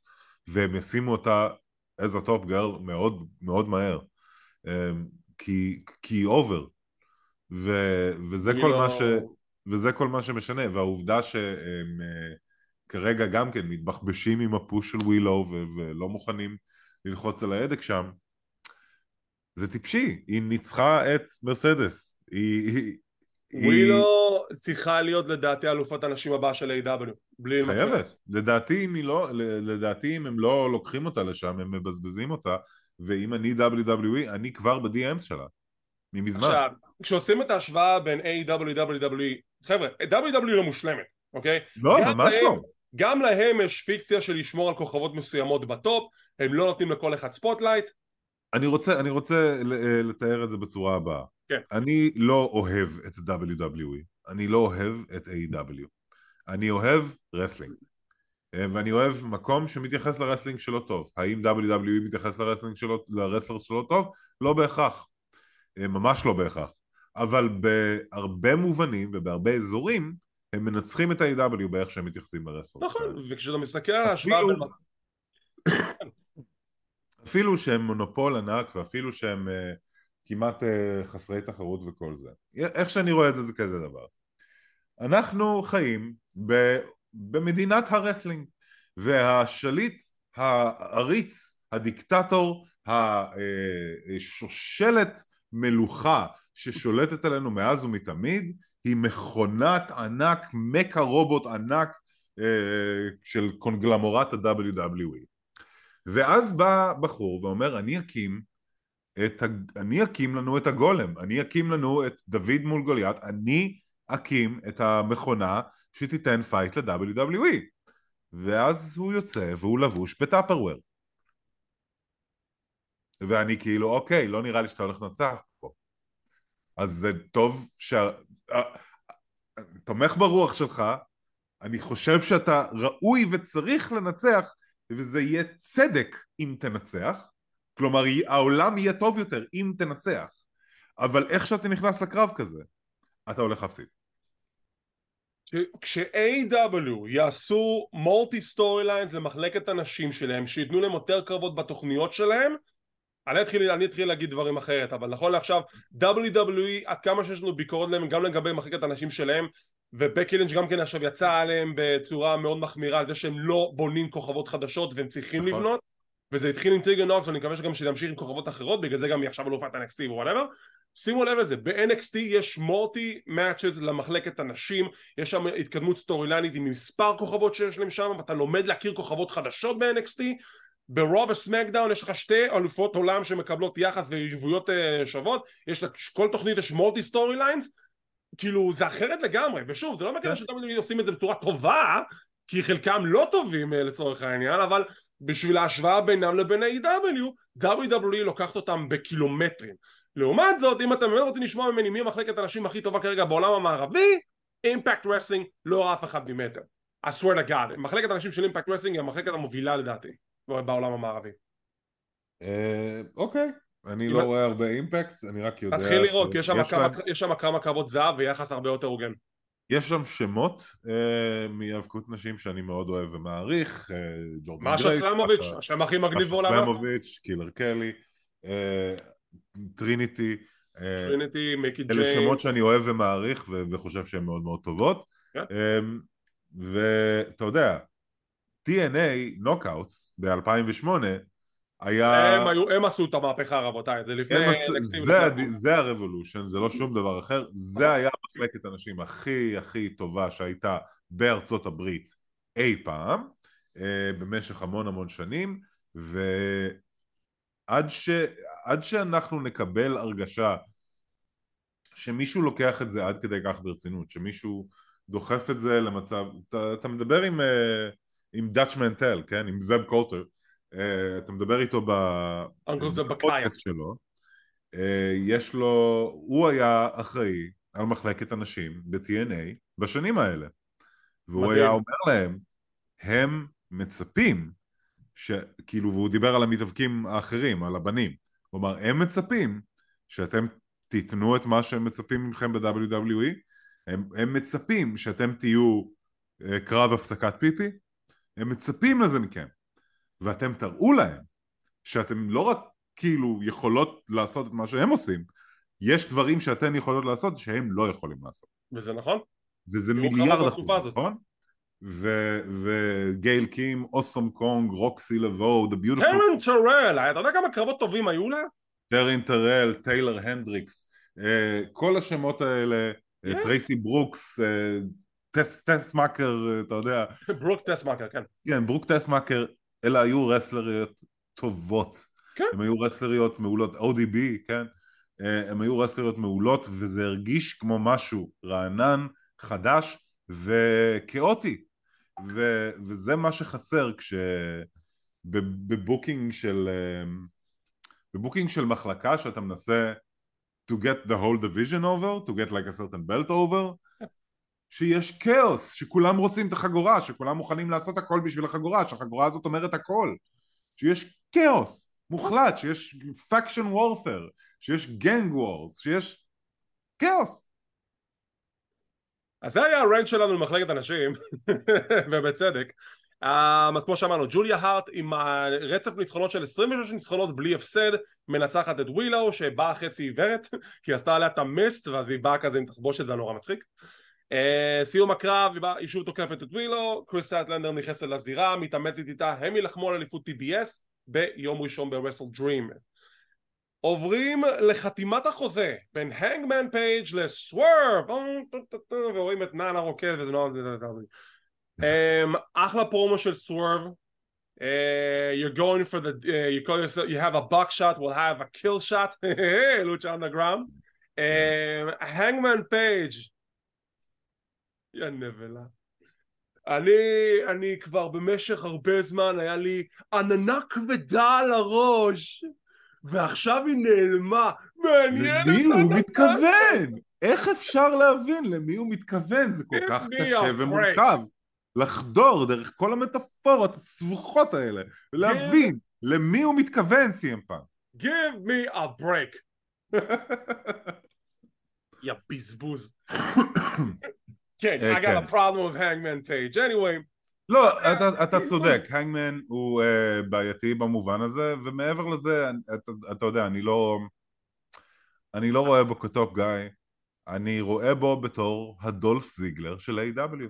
[SPEAKER 2] והם ישימו אותה as a top girl מאוד מאוד מהר. אמ, כי, היא over. וזה, כל לא... מה ש, וזה כל מה שמשנה, והעובדה שהם אה, כרגע גם כן מתבחבשים עם ה push של ווילו ולא מוכנים ללחוץ על ההדק שם, זה טיפשי, היא ניצחה את מרסדס, היא,
[SPEAKER 1] ווילו צריכה להיות לדעתי אלופת הנשים הבאה של AEW בלי
[SPEAKER 2] חייבת, לדעתי אם, לא, לדעתי אם הם לא לוקחים אותה לשם הם מבזבזים אותה ואם אני WWE אני כבר ב-DMs שלה ממזמן. עכשיו,
[SPEAKER 1] כשעושים את ההשוואה בין AEW WWE חבר'ה, WWE לא מושלמת, אוקיי?
[SPEAKER 2] לא, ממש להם, לא.
[SPEAKER 1] גם להם יש פיקסציה של לשמור על כוכבות מסוימות ב top, הם לא נותנים לכל אחד spotlight.
[SPEAKER 2] אני רוצה, אני רוצה לתאר את זה בצורה הבאה.
[SPEAKER 1] כן.
[SPEAKER 2] אני לא אוהב את WWE, אני לא אוהב את AEW אני אוהב wrestling. אה, ואני אוהב מקום שמתייחס ל wrestling שלו טוב. האם WWE מתייחס ל wrestling שלו, ל wrestler שלו טוב? לא בהכרח. אה, ממש לא בהכרח. אבל בהרבה מובנים ובהרבה אזורים הם מנצחים את ה-AEW באיך שהם מתייחסים ל wrestler.
[SPEAKER 1] נכון, וכשאתה מסתכל על ההשוואה בין...
[SPEAKER 2] אפילו שהם מונופול ענק ואפילו שהם uh, כמעט uh, חסרי תחרות וכל זה. איך שאני רואה את זה זה כזה דבר. אנחנו חיים ב, במדינת ה wrestling והשליט העריץ, הדיקטטור, השושלת אה, מלוכה ששולטת עלינו מאז ומתמיד היא מכונת ענק, mecha רובוט ענק של קונגלומרט ה-WWE ואז בא בחור ואומר אני אקים את. אני אקים לנו את הגולם, אני אקים לנו את דוד מול גוליית, אני אקים את המכונה שתיתן fight ל-WWE ואז הוא יוצא והוא לבוש ב Tupperware ואני כאילו אוקיי לא נראה לי שאתה הולך לנצח פה אז זה טוב ש... תומך ברוח שלך אני חושב שאתה ראוי וצריך לנצח וזה יהיה צדק אם תנצח. כלומר העולם יהיה טוב יותר אם תנצח. אבל איך שאתה נכנס לקרב כזה אתה הולך להפסיד.
[SPEAKER 1] כש-AW יעשו מולטי סטורי ליינס למחלקת הנשים שלהם שייתנו להם יותר קרבות בתוכניות שלהם אני אתחיל, אני אתחיל להגיד דברים אחרת אבל נכון לעכשיו WWE עד כמה שיש לנו ביקורת להם גם לגבי מחלקת הנשים שלהם ובקי לינץ' גם כן עכשיו יצא עליהם בצורה מאוד מחמירה על זה שהם לא בונים כוכבות חדשות והם צריכים נכון. לבנות וזה התחיל עם טיגן נוקס ואני מקווה שגם שזה ימשיך עם כוכבות אחרות בגלל זה גם היא עכשיו אלופת NXT whatever שימו לב לזה, ב-NXT יש multi matches למחלקת הנשים, יש שם התקדמות storyline ית עם מספר כוכבות שיש להם שם, ואתה לומד להכיר כוכבות חדשות ב-NXT, ברו וסמקדאון יש לך שתי אלופות עולם שמקבלות יחס ויריבויות uh, שוות, יש כל תוכנית יש multi storylines, כאילו זה אחרת לגמרי, ושוב זה לא מקרה כן. שתמיד עושים את זה בצורה טובה, כי חלקם לא טובים uh, לצורך העניין, אבל בשביל ההשוואה בינם לבין ה-AEW, WWE לוקחת אותם בקילומטרים. לעומת זאת, אם אתם באמת רוצים לשמוע ממני מי המחלקת הנשים הכי טובה כרגע בעולם המערבי, אימפקט רסלינג לא ראה אף אחד ממטר. I swear to God, מחלקת הנשים של אימפקט רסלינג היא המחלקת המובילה לדעתי בעולם המערבי.
[SPEAKER 2] אה, אוקיי, אני לא רואה הרבה אימפקט, אני רק יודע...
[SPEAKER 1] תתחיל לראות, יש שם כמה קרבות זהב ויחס הרבה יותר הוגן.
[SPEAKER 2] יש שם שמות uh, מהיאבקות נשים שאני מאוד אוהב ומעריך, uh,
[SPEAKER 1] ג'ורדין גרייס, מאשה סלמוביץ', השם הכי מגניב בעולם.
[SPEAKER 2] מאשה סלמוביץ', קילר קלי, uh, טריניטי,
[SPEAKER 1] טריניטי, מיקי ג'יימס.
[SPEAKER 2] אלה שמות שאני אוהב ומעריך ו- וחושב שהן מאוד מאוד טובות. כן. Um, ואתה יודע, TNA נוקאוטס ב-2008 היה...
[SPEAKER 1] הם, היו, הם עשו את המהפכה רבותיי, זה לפני...
[SPEAKER 2] עש... זה, הד... זה הרבולושן, זה לא שום דבר אחר, זה היה מחלקת הנשים הכי הכי טובה שהייתה בארצות הברית אי פעם, אה, במשך המון המון שנים, ועד ש... עד שאנחנו נקבל הרגשה שמישהו לוקח את זה עד כדי כך ברצינות, שמישהו דוחף את זה למצב, אתה, אתה מדבר עם, אה, עם דאץ' מנטל, כן? עם זב קולטר אתה מדבר איתו בפודקאסט שלו, uh, יש לו, הוא היה אחראי על מחלקת הנשים ב-TNA בשנים האלה. והוא מדהים. היה אומר להם הם מצפים שכאילו והוא דיבר על המתאבקים האחרים על הבנים. אמר הם מצפים שאתם תיתנו את מה שהם מצפים מכם ב-WWE הם, הם מצפים שאתם תהיו קרב הפסקת פיפי הם מצפים לזה מכם ואתם תראו להם שאתם לא רק כאילו יכולות לעשות את מה שהם עושים, יש דברים שאתן יכולות לעשות שהם לא יכולים לעשות.
[SPEAKER 1] וזה נכון.
[SPEAKER 2] וזה מיליארד אחוז, נכון? וגייל קים, אוסום קונג, רוקסי לבו, The Beautiful...
[SPEAKER 1] טרן טרל, אתה יודע כמה קרבות טובים היו לה?
[SPEAKER 2] טארן טרל, טיילר הנדריקס, אה, כל השמות האלה, אה, טרייסי ברוקס, אה, טס, טסמאקר, אתה יודע.
[SPEAKER 1] ברוק טסמאקר, כן.
[SPEAKER 2] כן, ברוק טס אלה היו wrestler יות טובות. כן. הם היו wrestler יות מעולות, ODB, כן? אה, הם היו wrestler יות מעולות וזה הרגיש כמו משהו רענן, חדש וכאוטי. ו- וזה מה שחסר כש... ב booking של... אה, ב booking של מחלקה שאתה מנסה to get the whole division over, to get like a certain belt over, שיש כאוס, שכולם רוצים את החגורה, שכולם מוכנים לעשות הכל בשביל החגורה, שהחגורה הזאת אומרת הכל, שיש כאוס מוחלט, שיש faction warfare, שיש gang wars, שיש כאוס.
[SPEAKER 1] אז זה היה ה rant שלנו למחלקת הנשים, ובצדק. Um, אז כמו שאמרנו, ג'וליה הארט עם רצף ניצחונות של 26 ניצחונות בלי הפסד, מנצחת את ווילו שבאה חצי עיוורת, כי עשתה עליה את המיסט, ואז היא באה כזה עם תחבושת, זה נורא מצחיק. Uh, סיום הקרב, היא שוב תוקפת את ווילו, קריס טאטלנדר נכנסת לזירה, מתעמתת איתה, הם יילחמו על אליפות TBS ביום ראשון ברסל דרים. עוברים לחתימת החוזה בין הנגמן פייג' לסוורב, ורואים את נאנה רוקד וזה נורא... um, אחלה פרומו של סוורב, uh, you're going for the, uh, you, call yourself, you have a buck shot, we'll have a kill shot, underground. Um, Hangman Page יא נבלה. אני, אני כבר במשך הרבה זמן היה לי עננה כבדה על הראש ועכשיו היא נעלמה. מעניין
[SPEAKER 2] למי הוא מתכוון? איך אפשר להבין? למי הוא מתכוון? זה כל כך קשה ומורכב. לחדור דרך כל המטאפורות הסבוכות האלה ולהבין למי הוא מתכוון סיים פעם.
[SPEAKER 1] Give me a break. יא בזבוז כן, I got a כן. problem with Hangman Page. anyway.
[SPEAKER 2] לא, אתה, אתה צודק, הנגמן הוא uh, בעייתי במובן הזה, ומעבר לזה, אתה, אתה יודע, אני לא... אני לא רואה בו כטופ גיא, אני רואה בו בתור הדולף זיגלר של A.W.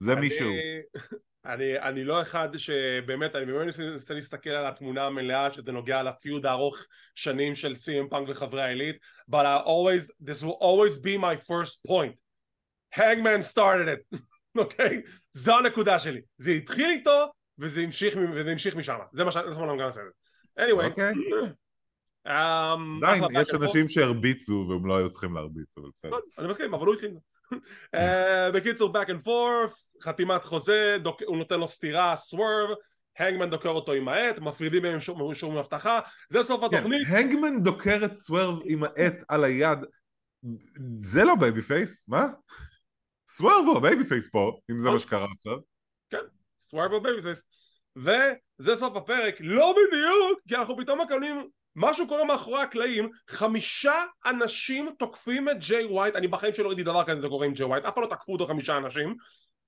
[SPEAKER 2] זה אני, מישהו.
[SPEAKER 1] אני, אני לא אחד שבאמת, אני באמת מנסה להסתכל על התמונה המלאה שזה נוגע לפיוד הארוך שנים של סי.אם פאנק וחברי העילית but I always, this will always be my first point Hangman started it, אוקיי? okay? זו הנקודה שלי. זה התחיל איתו וזה המשיך, וזה המשיך משם. זה מה שאני גם לעשות anyway okay.
[SPEAKER 2] um, עדיין יש אנשים שהרביצו והם לא היו צריכים להרביץ אבל בסדר.
[SPEAKER 1] אני מסכים אבל הוא התחיל. אה, בקיצור back and forth חתימת חוזה הוא נותן לו סטירה סוורב הנגמן דוקר אותו עם העט מפרידים מהם שום הבטחה זה סוף כן, התוכנית.
[SPEAKER 2] הנגמן דוקר את סוורב עם העט על היד. זה לא babyface מה? סוורב הוא ה babyface פה אם זה מה שקרה עכשיו.
[SPEAKER 1] כן סוורב הוא babyface וזה סוף הפרק לא בדיוק כי אנחנו פתאום מקבלים משהו קורה מאחורי הקלעים, חמישה אנשים תוקפים את ג'יי ווייט, אני בחיים שלא ראיתי דבר כזה זה קורה עם ג'יי ווייט, אף פעם לא תקפו אותו חמישה אנשים,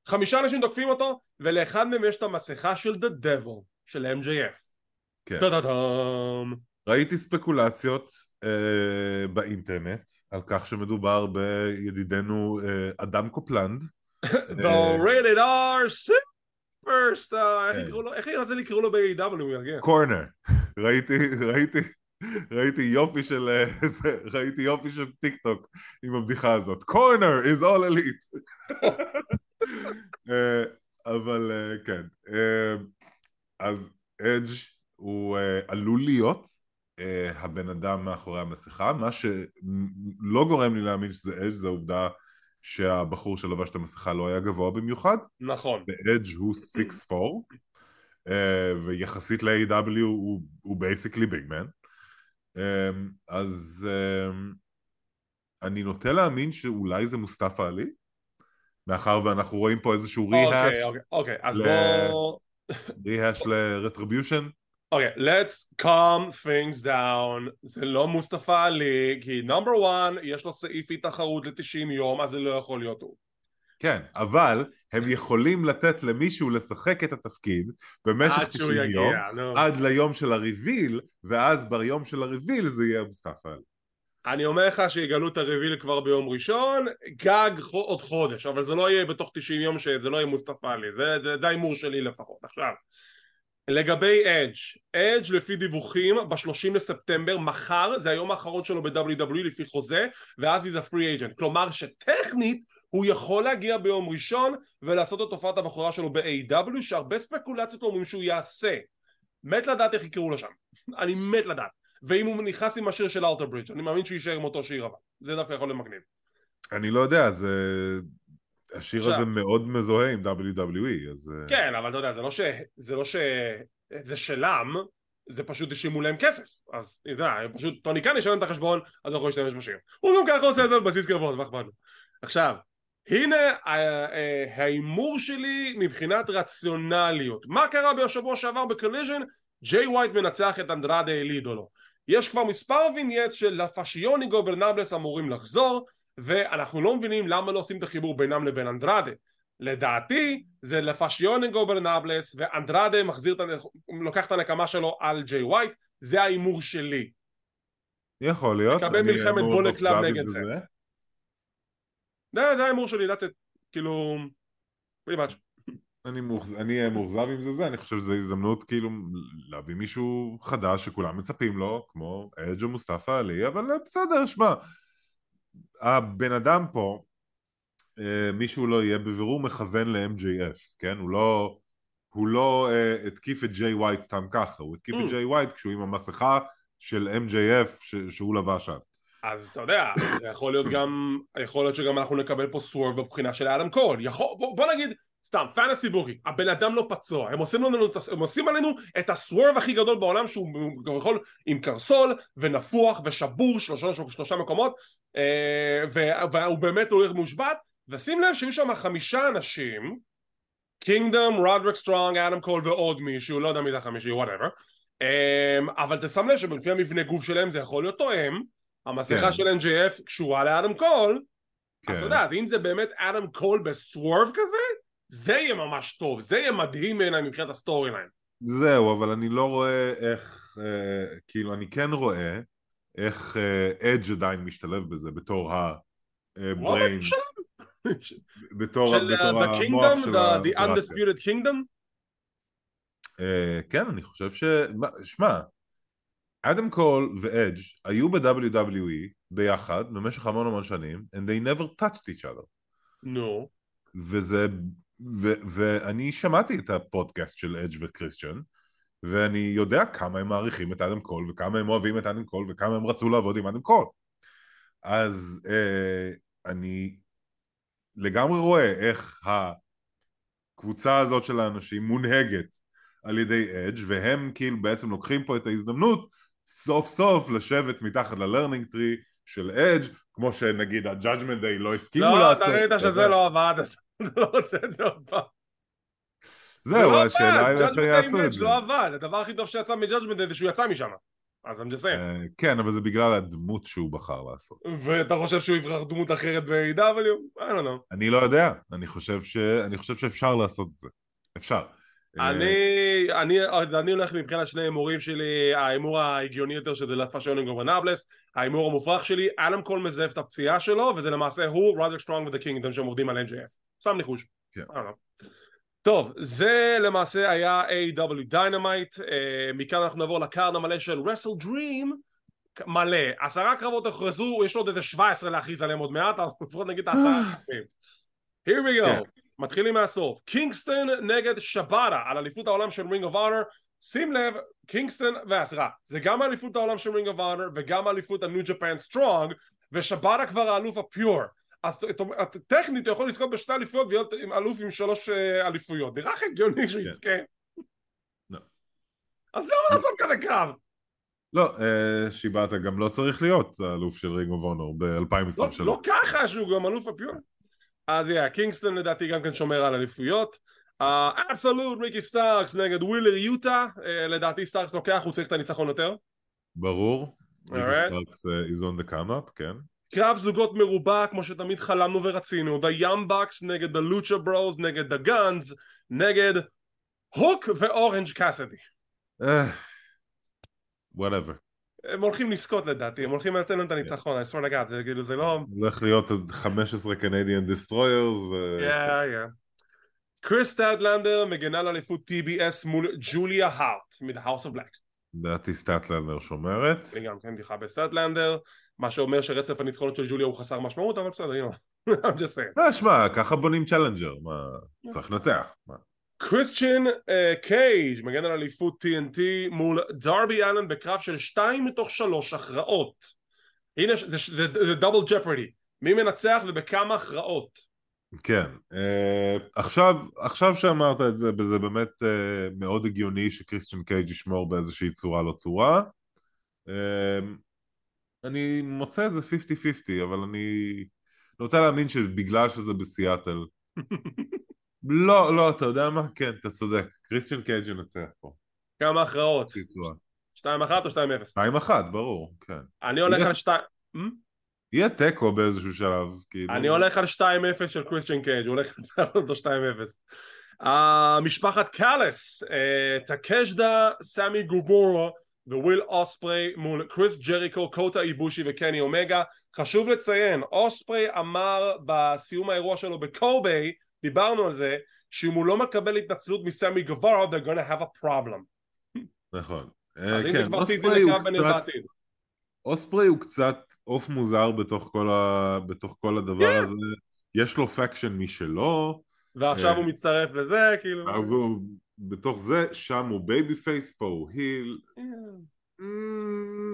[SPEAKER 1] חמישה אנשים תוקפים אותו, ולאחד מהם יש את המסכה של The Devil, של MJF. כן.
[SPEAKER 2] ראיתי ספקולציות אה, באינטרנט על כך שמדובר בידידנו אה, אדם קופלנד.
[SPEAKER 1] The rated R superstar, איך ינסה לקראו לו ב-AW.
[SPEAKER 2] קורנר. ראיתי, ראיתי, ראיתי יופי של, אה, ראיתי יופי של טיק טוק עם הבדיחה הזאת. קורנר is all elite. אה, אבל אה, כן. אז אדג' הוא עלול להיות הבן אדם מאחורי המסכה, מה שלא גורם לי להאמין שזה אדג' זה העובדה שהבחור שלבש את המסכה לא היה גבוה במיוחד.
[SPEAKER 1] נכון.
[SPEAKER 2] ואדג' הוא 6'4 uh, ויחסית ל-AEW הוא basically big man אז אני נוטה להאמין שאולי זה מוסטפא עלי מאחר ואנחנו רואים פה איזשהו rehash
[SPEAKER 1] אוקיי, אוקיי, אוקיי, אז בוא...
[SPEAKER 2] rehash ל Retribution
[SPEAKER 1] אוקיי, let's calm things down זה לא מוסטפא עלי כי number 1 יש לו סעיף תחרות ל-90 יום אז זה לא יכול להיות הוא
[SPEAKER 2] כן, אבל הם יכולים לתת למישהו לשחק את התפקיד במשך 90 יום, no. עד ליום של הריביל, ואז ביום של הריביל זה יהיה מוסטפא
[SPEAKER 1] אני אומר לך שיגלו את הריביל כבר ביום ראשון, גג עוד חודש, אבל זה לא יהיה בתוך 90 יום שזה לא יהיה מוסטפא עלי, זה ההימור שלי לפחות. עכשיו, לגבי אדג', אדג' לפי דיווחים ב-30 לספטמבר, מחר זה היום האחרון שלו ב-WWE לפי חוזה, ואז he's a free agent, כלומר שטכנית הוא יכול להגיע ביום ראשון ולעשות את תופעת הבחורה שלו ב-AW שהרבה ספקולציות אומרים שהוא יעשה. מת לדעת איך יקראו לו שם. אני מת לדעת. ואם הוא נכנס עם השיר של אלטר ברידג' אני מאמין שהוא יישאר עם אותו שיר אבל זה דווקא יכול להיות מגניב.
[SPEAKER 2] אני לא יודע זה השיר עכשיו... הזה מאוד מזוהה עם WWE אז אה,
[SPEAKER 1] כן אבל אתה יודע זה לא ש... זה לא ש... זה שלם זה פשוט השאימו להם כסף. אז אתה יודע פשוט טוני קאן ישלם את החשבון אז יכול להשתמש בשיר. הוא גם ככה עושה את זה על בסיס כבוד מה אכפת לו? עכשיו הנה אה, אה, ההימור שלי מבחינת רציונליות. מה קרה בשבוע שעבר בקוליז'ן? ג'יי ווייט מנצח את אנדרדה אל אידולו. יש כבר מספר vignette של La Facción Ingobernables אמורים לחזור ואנחנו לא מבינים למה לא עושים את החיבור בינם לבין אנדרדה לדעתי זה La Facción Ingobernables ואנדרדה מחזיר את, לוקח את הנקמה שלו על ג'יי ווייט זה ההימור שלי
[SPEAKER 2] יכול להיות
[SPEAKER 1] מקבל מלחמת בולט קלאב נגד זה, זה. זה, זה ההימור שלי, that's it, כאילו, pretty much.
[SPEAKER 2] אני אהיה מאוכזב עם זה זה, אני חושב שזו הזדמנות כאילו להביא מישהו חדש שכולם מצפים לו, כמו אג' או מוסטפא עלי, אבל בסדר, שמע, הבן אדם פה, אה, מישהו לא יהיה בבירור מכוון ל-MJF, כן? הוא לא, הוא לא uh, התקיף את ג'יי ווייט סתם ככה, הוא התקיף mm. את ג'יי ווייט כשהוא עם המסכה של MJF ש- שהוא לבש אז.
[SPEAKER 1] אז אתה יודע, זה יכול להיות גם, יכול להיות שגם אנחנו נקבל פה swerve בבחינה של אדם קול, יכול, בוא, בוא נגיד, סתם, fantasy booking, הבן אדם לא פצוע, הם עושים, לנו, הם עושים עלינו את ה swerve הכי גדול בעולם שהוא יכול עם קרסול ונפוח ושבור שלושה, שלושה מקומות אה, והוא באמת הולך מושבת ושים לב שהיו שם חמישה אנשים קינגדום, רודריק סטרונג, אדם קול ועוד מישהו, לא יודע מי זה החמישי, whatever אה, אבל תשם לב שלפי המבנה גוף שלהם זה יכול להיות תואם המסכה כן. של MJF קשורה לאדם קול כן. אז אתה יודע, אז אם זה באמת אדם קול ב swerve כזה זה יהיה ממש טוב, זה יהיה מדהים בעיניי מבחינת ה storyline
[SPEAKER 2] זהו, אבל אני לא רואה איך, אה, כאילו אני כן רואה איך אדג' אה, עדיין משתלב בזה בתור הבריין. בתור,
[SPEAKER 1] של
[SPEAKER 2] בתור
[SPEAKER 1] The
[SPEAKER 2] המוח של
[SPEAKER 1] the, the. Undisputed Kingdom?
[SPEAKER 2] אה, כן, אני חושב ש... שמע, אדם קול ואדג' היו ב-WWE ביחד במשך המון המון שנים and they never touched each other.
[SPEAKER 1] נו.
[SPEAKER 2] וזה... ו, ואני שמעתי את הפודקאסט של אדג' וקריסטיאן ואני יודע כמה הם מעריכים את אדם קול וכמה הם אוהבים את אדם קול וכמה הם רצו לעבוד עם אדם קול. אז אה, אני לגמרי רואה איך הקבוצה הזאת של האנשים מונהגת על ידי אדג' והם כאילו בעצם לוקחים פה את ההזדמנות סוף סוף לשבת מתחת ל learning tree של אדג' כמו שנגיד ה-Judgment Day לא הסכימו
[SPEAKER 1] לא,
[SPEAKER 2] לעשות.
[SPEAKER 1] אתה ראית שזה לא עבד, לא רוצה את זה עוד פעם. זה
[SPEAKER 2] זהו,
[SPEAKER 1] לא
[SPEAKER 2] השאלה היא איך יעשו את זה
[SPEAKER 1] לא עבד, הדבר הכי טוב שיצא Day זה שהוא יצא משם. אז just saying.
[SPEAKER 2] אה, כן, אבל זה בגלל הדמות שהוא בחר לעשות.
[SPEAKER 1] ואתה חושב שהוא יבחר דמות אחרת ב-AEW? I don't know.
[SPEAKER 2] אני לא יודע, אני חושב, ש... אני חושב שאפשר לעשות את זה. אפשר. אה,
[SPEAKER 1] אני, אני, אני הולך מבחינת שני הימורים שלי, ההימור ההגיוני יותר שזה La Facción Ingobernables, ההימור המופרך שלי, אדם קול מזייף את הפציעה שלו, וזה למעשה הוא, רודריק סטרונג ו The Kingdom שהם עובדים על MJF. שם ניחוש.
[SPEAKER 2] כן.
[SPEAKER 1] Don't know. טוב, זה למעשה היה AEW Dynamite, אה, מכאן אנחנו נעבור ל card המלא של WrestleDream, מלא, עשרה קרבות הוכרזו, יש לו עוד איזה 17 להכריז עליהם עוד מעט, אז לפחות נגיד את העשרה הקרבים. Here we
[SPEAKER 2] כן.
[SPEAKER 1] go, מתחילים מהסוף, קינגסטון נגד שיבאטה על אליפות העולם של רינג אוף אונר, שים לב, קינגסטון, וסליחה, זה גם אליפות העולם של רינג אוף אונר וגם אליפות הניו ג'פן סטרונג, ושיבאטה כבר האלוף ה pure. אז טכנית הוא יכול לזכות בשתי אליפויות ולהיות אלוף עם שלוש אה, אליפויות. נראה לך הגיוני שהוא
[SPEAKER 2] כן.
[SPEAKER 1] יזכה?
[SPEAKER 2] לא.
[SPEAKER 1] אז למה לעשות כזה קרב?
[SPEAKER 2] לא, אה, שיבאטה גם לא צריך להיות האלוף של רינג אוף אונור
[SPEAKER 1] לא,
[SPEAKER 2] ב-2023.
[SPEAKER 1] לא ככה שהוא גם אלוף ה pure. אז yeah, קינגסטון לדעתי גם כן שומר על אליפויות. Absolute ריקי סטארקס נגד ווילר יוטה, אה, לדעתי סטארקס לוקח, הוא צריך את הניצחון יותר.
[SPEAKER 2] ברור. ריקי סטארקס is on the come up, כן.
[SPEAKER 1] קרב זוגות מרובע כמו שתמיד חלמנו ורצינו, The Young Bucks נגד The Lucha Bros נגד The Guns נגד הוק ואורנג' קאסידי.
[SPEAKER 2] אה, whatever.
[SPEAKER 1] הם הולכים לזכות לדעתי, הם הולכים לתת לנו את הניצחון, I swear to God, זה כאילו זה לא...
[SPEAKER 2] הולך להיות עוד 15 Canadian Destroyers ו...
[SPEAKER 1] קריס סטאטלנדר מגנה על אליפות TBS מול ג'וליה הארט מ-The House of Black.
[SPEAKER 2] לדעתי סטאטלנדר שומרת.
[SPEAKER 1] אני גם כן דיחה בסטאטלנדר, מה שאומר שרצף הניצחונות של ג'וליה הוא חסר משמעות, אבל בסדר, know, I'm just saying.
[SPEAKER 2] לא, שמע, ככה בונים challenger, מה, צריך לנצח.
[SPEAKER 1] קריסטיאן קייג' מגן על אליפות TNT מול דרבי אלן בקרב של שתיים מתוך שלוש הכרעות. הנה, זה- double jeopardy. מי מנצח ובכמה הכרעות?
[SPEAKER 2] כן, אה, עכשיו, עכשיו שאמרת את זה, זה באמת אה, מאוד הגיוני שקריסטיאן קייג' ישמור באיזושהי צורה לא צורה. אה, אני מוצא את זה 50-50, אבל אני נוטה להאמין שבגלל שזה בסיאטל. לא, לא, אתה יודע מה? כן, אתה צודק. קריסטיאן קייג' ינצח פה.
[SPEAKER 1] כמה הכרעות?
[SPEAKER 2] צורה.
[SPEAKER 1] 2-1 או 2-0?
[SPEAKER 2] 2-1, ברור, כן.
[SPEAKER 1] אני הולך על 2...
[SPEAKER 2] יהיה תיקו באיזשהו שלב, כאילו.
[SPEAKER 1] אני הולך על 2-0 של קריסטיאן קייג', הוא הולך לנצח אותו 2-0. אה, משפחת קאליס, אה, טקשיטה, סמי גווארה וויל אוספרי מול קריס ג'ריקו, קוטה איבושי וקני אומגה. חשוב לציין, אוספרי אמר בסיום האירוע שלו בקובי, דיברנו על זה, שאם הוא לא מקבל התנצלות מסמי גווארה, they're gonna have a problem.
[SPEAKER 2] נכון.
[SPEAKER 1] אז
[SPEAKER 2] אה,
[SPEAKER 1] אם זה
[SPEAKER 2] כן,
[SPEAKER 1] כבר
[SPEAKER 2] הוא
[SPEAKER 1] לקרב ביניהם. בעתיד.
[SPEAKER 2] אוספרי הוא קצת עוף מוזר בתוך כל, ה... בתוך כל הדבר
[SPEAKER 1] כן.
[SPEAKER 2] הזה. יש לו faction משלו,
[SPEAKER 1] ועכשיו
[SPEAKER 2] אה.
[SPEAKER 1] הוא מצטרף לזה, כאילו...
[SPEAKER 2] בתוך זה, שם הוא babyface, פה הוא heel.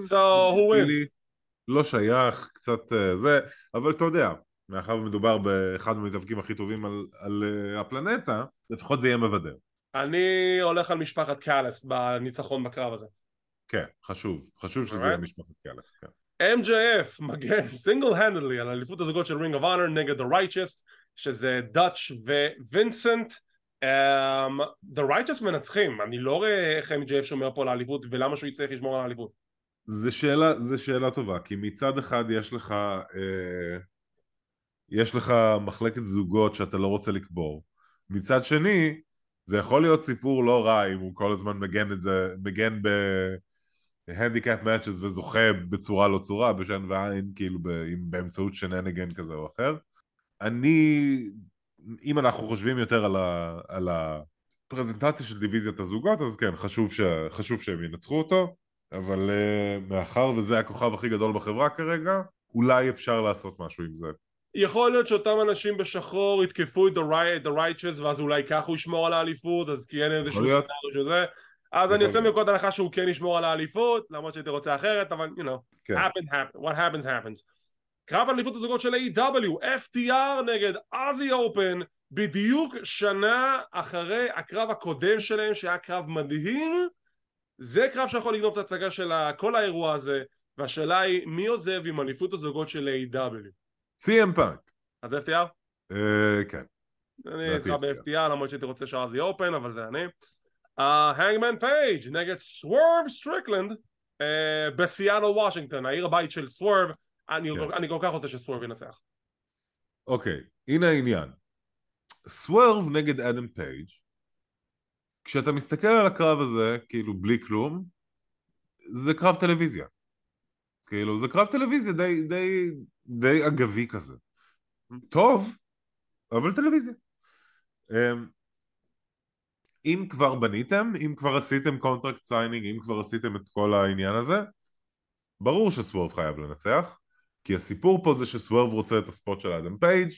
[SPEAKER 1] So, who wins?
[SPEAKER 2] לי לא שייך, קצת אה, זה, אבל אתה יודע, מאחר ומדובר באחד המתאבקים הכי טובים על, על אה, הפלנטה, לפחות זה יהיה מבדר.
[SPEAKER 1] אני הולך על משפחת קאליס בניצחון בקרב הזה.
[SPEAKER 2] כן, חשוב, חשוב שזה. יהיה משפחת קאליס, כן.
[SPEAKER 1] MJF מגן single handedly על אליפות הזוגות של רינג אוף אונר נגד The Righteous שזה דאץ' ו-וינסנט um, The Righteous מנצחים אני לא רואה איך MJF שומר פה על האליפות ולמה שהוא יצטרך לשמור על האליפות
[SPEAKER 2] זה שאלה, זה שאלה טובה, כי מצד אחד יש לך, אה, יש לך מחלקת זוגות שאתה לא רוצה לקבור. מצד שני, זה יכול להיות סיפור לא רע אם הוא כל הזמן מגן את זה, מגן ב handicap matches וזוכה בצורה לא צורה, בשן ועין, כאילו ב, באמצעות shenanigan כזה או אחר. אני, אם אנחנו חושבים יותר על, ה, על הפרזנטציה של דיוויזיית הזוגות, אז כן, חשוב, ש, חשוב שהם ינצחו אותו, אבל uh, מאחר וזה הכוכב הכי גדול בחברה כרגע, אולי אפשר לעשות משהו עם זה.
[SPEAKER 1] יכול להיות שאותם אנשים בשחור יתקפו את the righteous ואז אולי ככה הוא ישמור על האליפות אז כי אין איזשהו scenario של זה אז אני יוצא מנקודת הנחה שהוא כן ישמור על האליפות למרות שהייתי רוצה אחרת אבל you know כן. happen, happen, what happens happens קרב אליפות הזוגות של A.W. FTR נגד אזי אופן בדיוק שנה אחרי הקרב הקודם שלהם שהיה קרב מדהים זה קרב שיכול לגנוב את ההצגה של כל האירוע הזה והשאלה היא מי עוזב עם אליפות הזוגות של A.W.
[SPEAKER 2] CM פאנק.
[SPEAKER 1] אז FTR?
[SPEAKER 2] אה, כן.
[SPEAKER 1] אני איתך ב-FTR למרות שהייתי רוצה שאז יהיה open אבל זה אני. הנגמן uh, פייג' נגד סוורב סטריקלנד uh, בסיאטל וושינגטון העיר הבית של סוורב אני, כן. אני כל כך רוצה שסוורב ינצח.
[SPEAKER 2] אוקיי, okay, הנה העניין. סוורב נגד אדם פייג' כשאתה מסתכל על הקרב הזה כאילו בלי כלום זה קרב טלוויזיה כאילו זה קרב טלוויזיה די, די, די אגבי כזה. טוב, אבל טלוויזיה. אמ, אם כבר בניתם, אם כבר עשיתם contract signing, אם כבר עשיתם את כל העניין הזה, ברור שסוורב חייב לנצח, כי הסיפור פה זה שסוורב רוצה את ה spot של אדם פייג'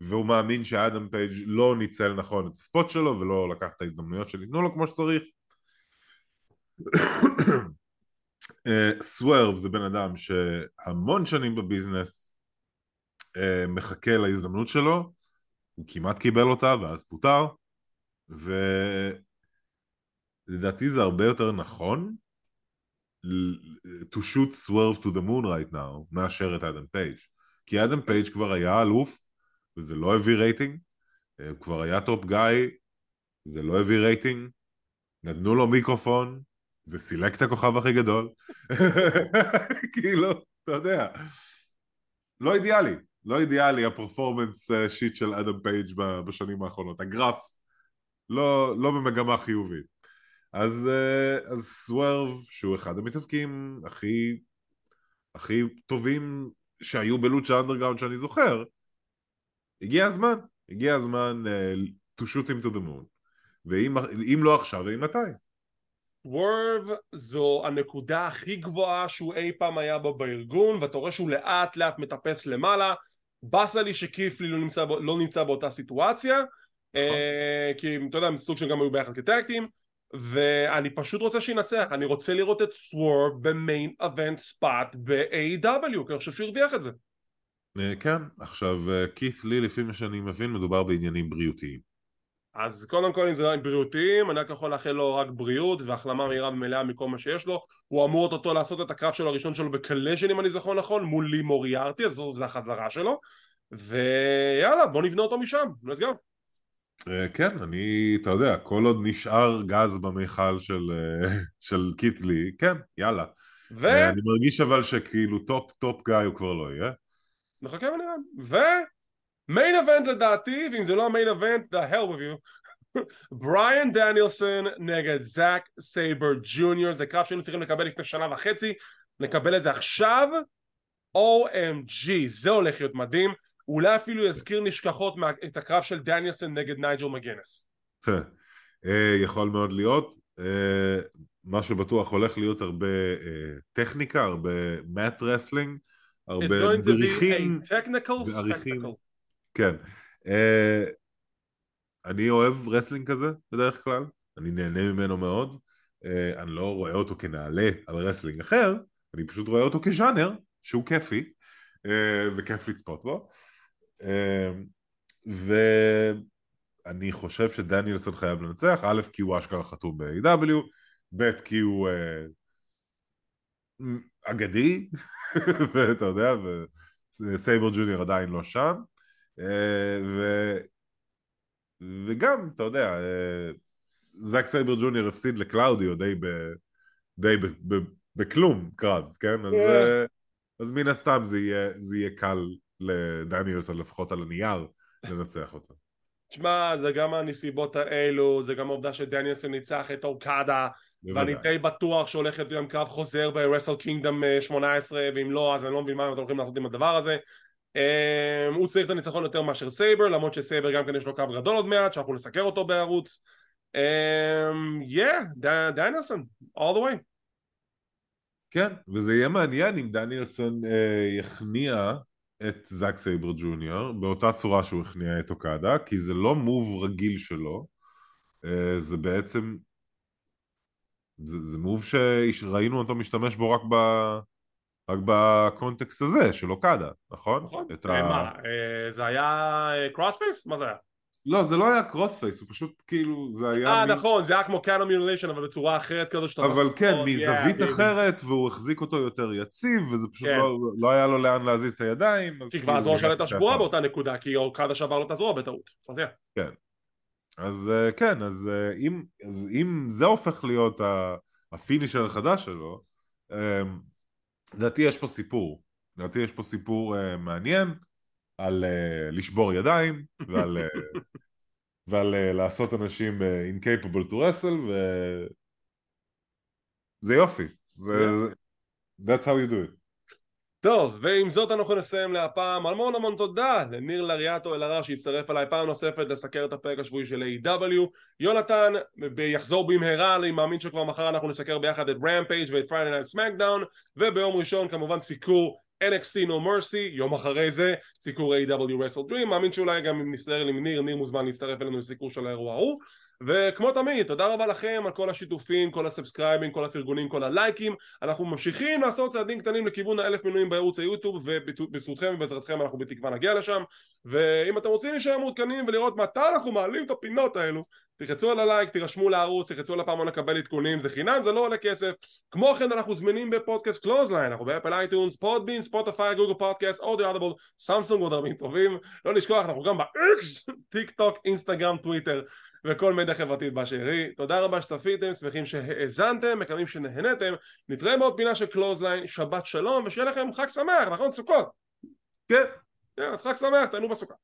[SPEAKER 2] והוא מאמין שאדם פייג' לא ניצל נכון את ה spot שלו ולא לקח את ההזדמנויות שניתנו לו כמו שצריך. סוורב זה בן אדם שהמון שנים ב business uh, מחכה להזדמנות שלו, הוא כמעט קיבל אותה ואז פוטר, ולדעתי זה הרבה יותר נכון to shoot swerve to the moon right now מאשר את אדם פייג' כי אדם פייג' כבר היה אלוף וזה לא הביא רייטינג, אה, הוא כבר היה top guy, זה לא הביא רייטינג, נתנו לו מיקרופון, זה סילק את הכוכב הכי גדול, כאילו, אתה יודע, לא אידיאלי, לא אידיאלי ה performance sheet של אדם פייג' בשנים האחרונות, הגרף לא, לא במגמה חיובית. אז, אה, אז סוורב, שהוא אחד המתאבקים הכי, הכי טובים שהיו בלוצ'ה אנדרגראונד שאני זוכר, הגיע הזמן, הגיע הזמן uh, to shoot him to the moon. ואם לא עכשיו, ואם מתי?
[SPEAKER 1] וורב זו הנקודה הכי גבוהה שהוא אי פעם היה בה בארגון ואתה רואה שהוא לאט לאט מטפס למעלה באסה לי שקיפלי לא נמצא, לא נמצא באותה סיטואציה. אה, כי אתה יודע סוג שגם היו ביחד כטקטים ואני פשוט רוצה שינצח. אני רוצה לראות את סוורב במיין אבנט ספאט ב-AW כי אני חושב שהוא הרוויח את זה.
[SPEAKER 2] אה, כן. עכשיו כית' לי לפי מה שאני מבין מדובר בעניינים בריאותיים.
[SPEAKER 1] אז קודם כל אם זה בריאותיים אני רק יכול לאחל לו רק בריאות והחלמה מהירה ומלאה מכל מה שיש לו. הוא אמור אותו לעשות את הקרב שלו הראשון שלו בקלשן אם אני זוכר נכון מול לי מוריארטי אז זו החזרה שלו. ויאללה בוא נבנה אותו משם. Let's go.
[SPEAKER 2] אה, כן אני אתה יודע כל עוד נשאר גז במיכל של, אה, של קיטלי כן יאללה. ו... אה, אני מרגיש אבל שכאילו top top guy הוא כבר לא יהיה.
[SPEAKER 1] נחכה ונראה. ו... main event לדעתי, ואם זה לא ה main event, the hell with you. בריאן דניאלסון נגד זאק סייבר ג'וניור, זה קרב שהיינו צריכים לקבל לפני שנה וחצי, נקבל את זה עכשיו, OMG, זה הולך להיות מדהים, אולי אפילו יזכיר נשכחות מה, את הקרב של דניאלסון נגד נייג'ל מגינס.
[SPEAKER 2] אה, יכול מאוד להיות, אה, מה שבטוח הולך להיות הרבה אה, טכניקה, הרבה mat wrestling, הרבה דריכים ועריכים. כן. אני אוהב wrestling כזה בדרך כלל, אני נהנה ממנו מאוד. אני לא רואה אותו כנעלה על wrestling אחר, אני פשוט רואה אותו כז'אנר שהוא כיפי, וכיף לצפות בו. Uh, ואני חושב שדניאלסון חייב לנצח, א' כי הוא אשכרה חתום ב-AEW, ב' כי הוא uh, אגדי, ואתה יודע, וסייבר ג'וניור עדיין לא שם. אה, ו... וגם, אתה יודע, אה, זאק סייבר ג'וניור הפסיד לקלאודיו די, ב... די ב... ב... בכלום קרב, כן? אז, אה, אז מן הסתם זה יהיה, זה יהיה קל לדניאלסון לפחות על הנייר לנצח אותו.
[SPEAKER 1] תשמע, זה גם הנסיבות האלו, זה גם העובדה שדניאלסון ניצח את אורקדה ואני די בטוח שהולך להיות גם קרב חוזר ב-Wrestle Kingdom 18 ואם לא אז אני לא מבין מה אתם הולכים לעשות עם הדבר הזה Um, הוא צריך את הניצחון יותר מאשר סייבר, למרות שסייבר גם כן יש לו קו גדול עוד מעט, שאנחנו נסקר אותו בערוץ. Yeah, דניאלסון, all the way.
[SPEAKER 2] כן, וזה יהיה מעניין אם דניאלסון אה, יכניע את זאק סייבר ג'וניור באותה צורה שהוא הכניע את אוקדה, כי זה לא move רגיל שלו, אה, זה בעצם, זה, זה move שראינו אותו משתמש בו רק ב... רק בקונטקסט הזה של אוקדה, נכון?
[SPEAKER 1] נכון. את אה, ה... מה, אה, זה היה crossface? מה זה היה?
[SPEAKER 2] לא, זה לא היה crossface, הוא פשוט כאילו, זה היה...
[SPEAKER 1] אה, מ... נכון, זה היה כמו קאנו מיוליישן, אבל בצורה אחרת כזו שאתה...
[SPEAKER 2] אבל כן, מזווית yeah, אחרת, והוא החזיק אותו יותר יציב, וזה פשוט כן. לא, לא היה לו לאן להזיז את הידיים.
[SPEAKER 1] כי כבר כאילו הזרוע שלו הייתה שבורה באותה נקודה, כי אוקדה שבר לו את הזרוע בטעות. אז yeah.
[SPEAKER 2] כן. אז אה, כן, אז אה, אם, אז אם זה הופך להיות ה-finisher החדש שלו, אה, לדעתי יש פה סיפור. לדעתי יש פה סיפור מעניין. על uh, לשבור ידיים ועל, uh, ועל uh, לעשות אנשים uh, incapable to wrestle וזה יופי זה, yeah. that's how you do it
[SPEAKER 1] טוב, ועם זאת אנחנו נסיים להפעם. המון המון תודה לניר לריאטו אלהרר שהצטרף אליי פעם נוספת לסקר את הפרק השבועי של AEW יונתן יחזור במהרה, אני מאמין שכבר מחר אנחנו נסקר ביחד את Rampage ואת Friday Night SmackDown, וביום ראשון כמובן סיקור NXT No Mercy, יום אחרי זה סיקור A.W. Wrestle Dream, מאמין שאולי גם אם נסתדר עם ניר, ניר מוזמן להצטרף אלינו לסיקור של האירוע ההוא וכמו תמיד, תודה רבה לכם על כל השיתופים, כל הסאבסקרייבים, כל הפרגונים, כל הלייקים אנחנו ממשיכים לעשות צעדים קטנים לכיוון האלף מנויים בערוץ היוטיוב ובזכותכם ובעזרתכם אנחנו בתקווה נגיע לשם ואם אתם רוצים להישאר מעודכנים ולראות מתי אנחנו מעלים את הפינות האלו תחצו על הלייק, תירשמו לערוץ, תחצו על הפעמון לקבל עדכונים, זה חינם, זה לא עולה כסף. כמו כן אנחנו זמינים בפודקאסט Clothesline, אנחנו ב-Apple iTunes, Podbean, Spotify, Google Podcast, Audible, Samsung ועוד רבים טובים. לא לשכוח, אנחנו גם ב-X, טיק טוק, אינסטגרם, טוויטר וכל מדיה חברתית באשר היא. תודה רבה שצפיתם, שמחים שהאזנתם, מקווים שנהנתם. נתראה בעוד פינה של Clothesline, שבת שלום, ושיהיה לכם חג שמח, נכון? סוכות.
[SPEAKER 2] כן.
[SPEAKER 1] כן, אז חג שמח, תהנו בסוכה.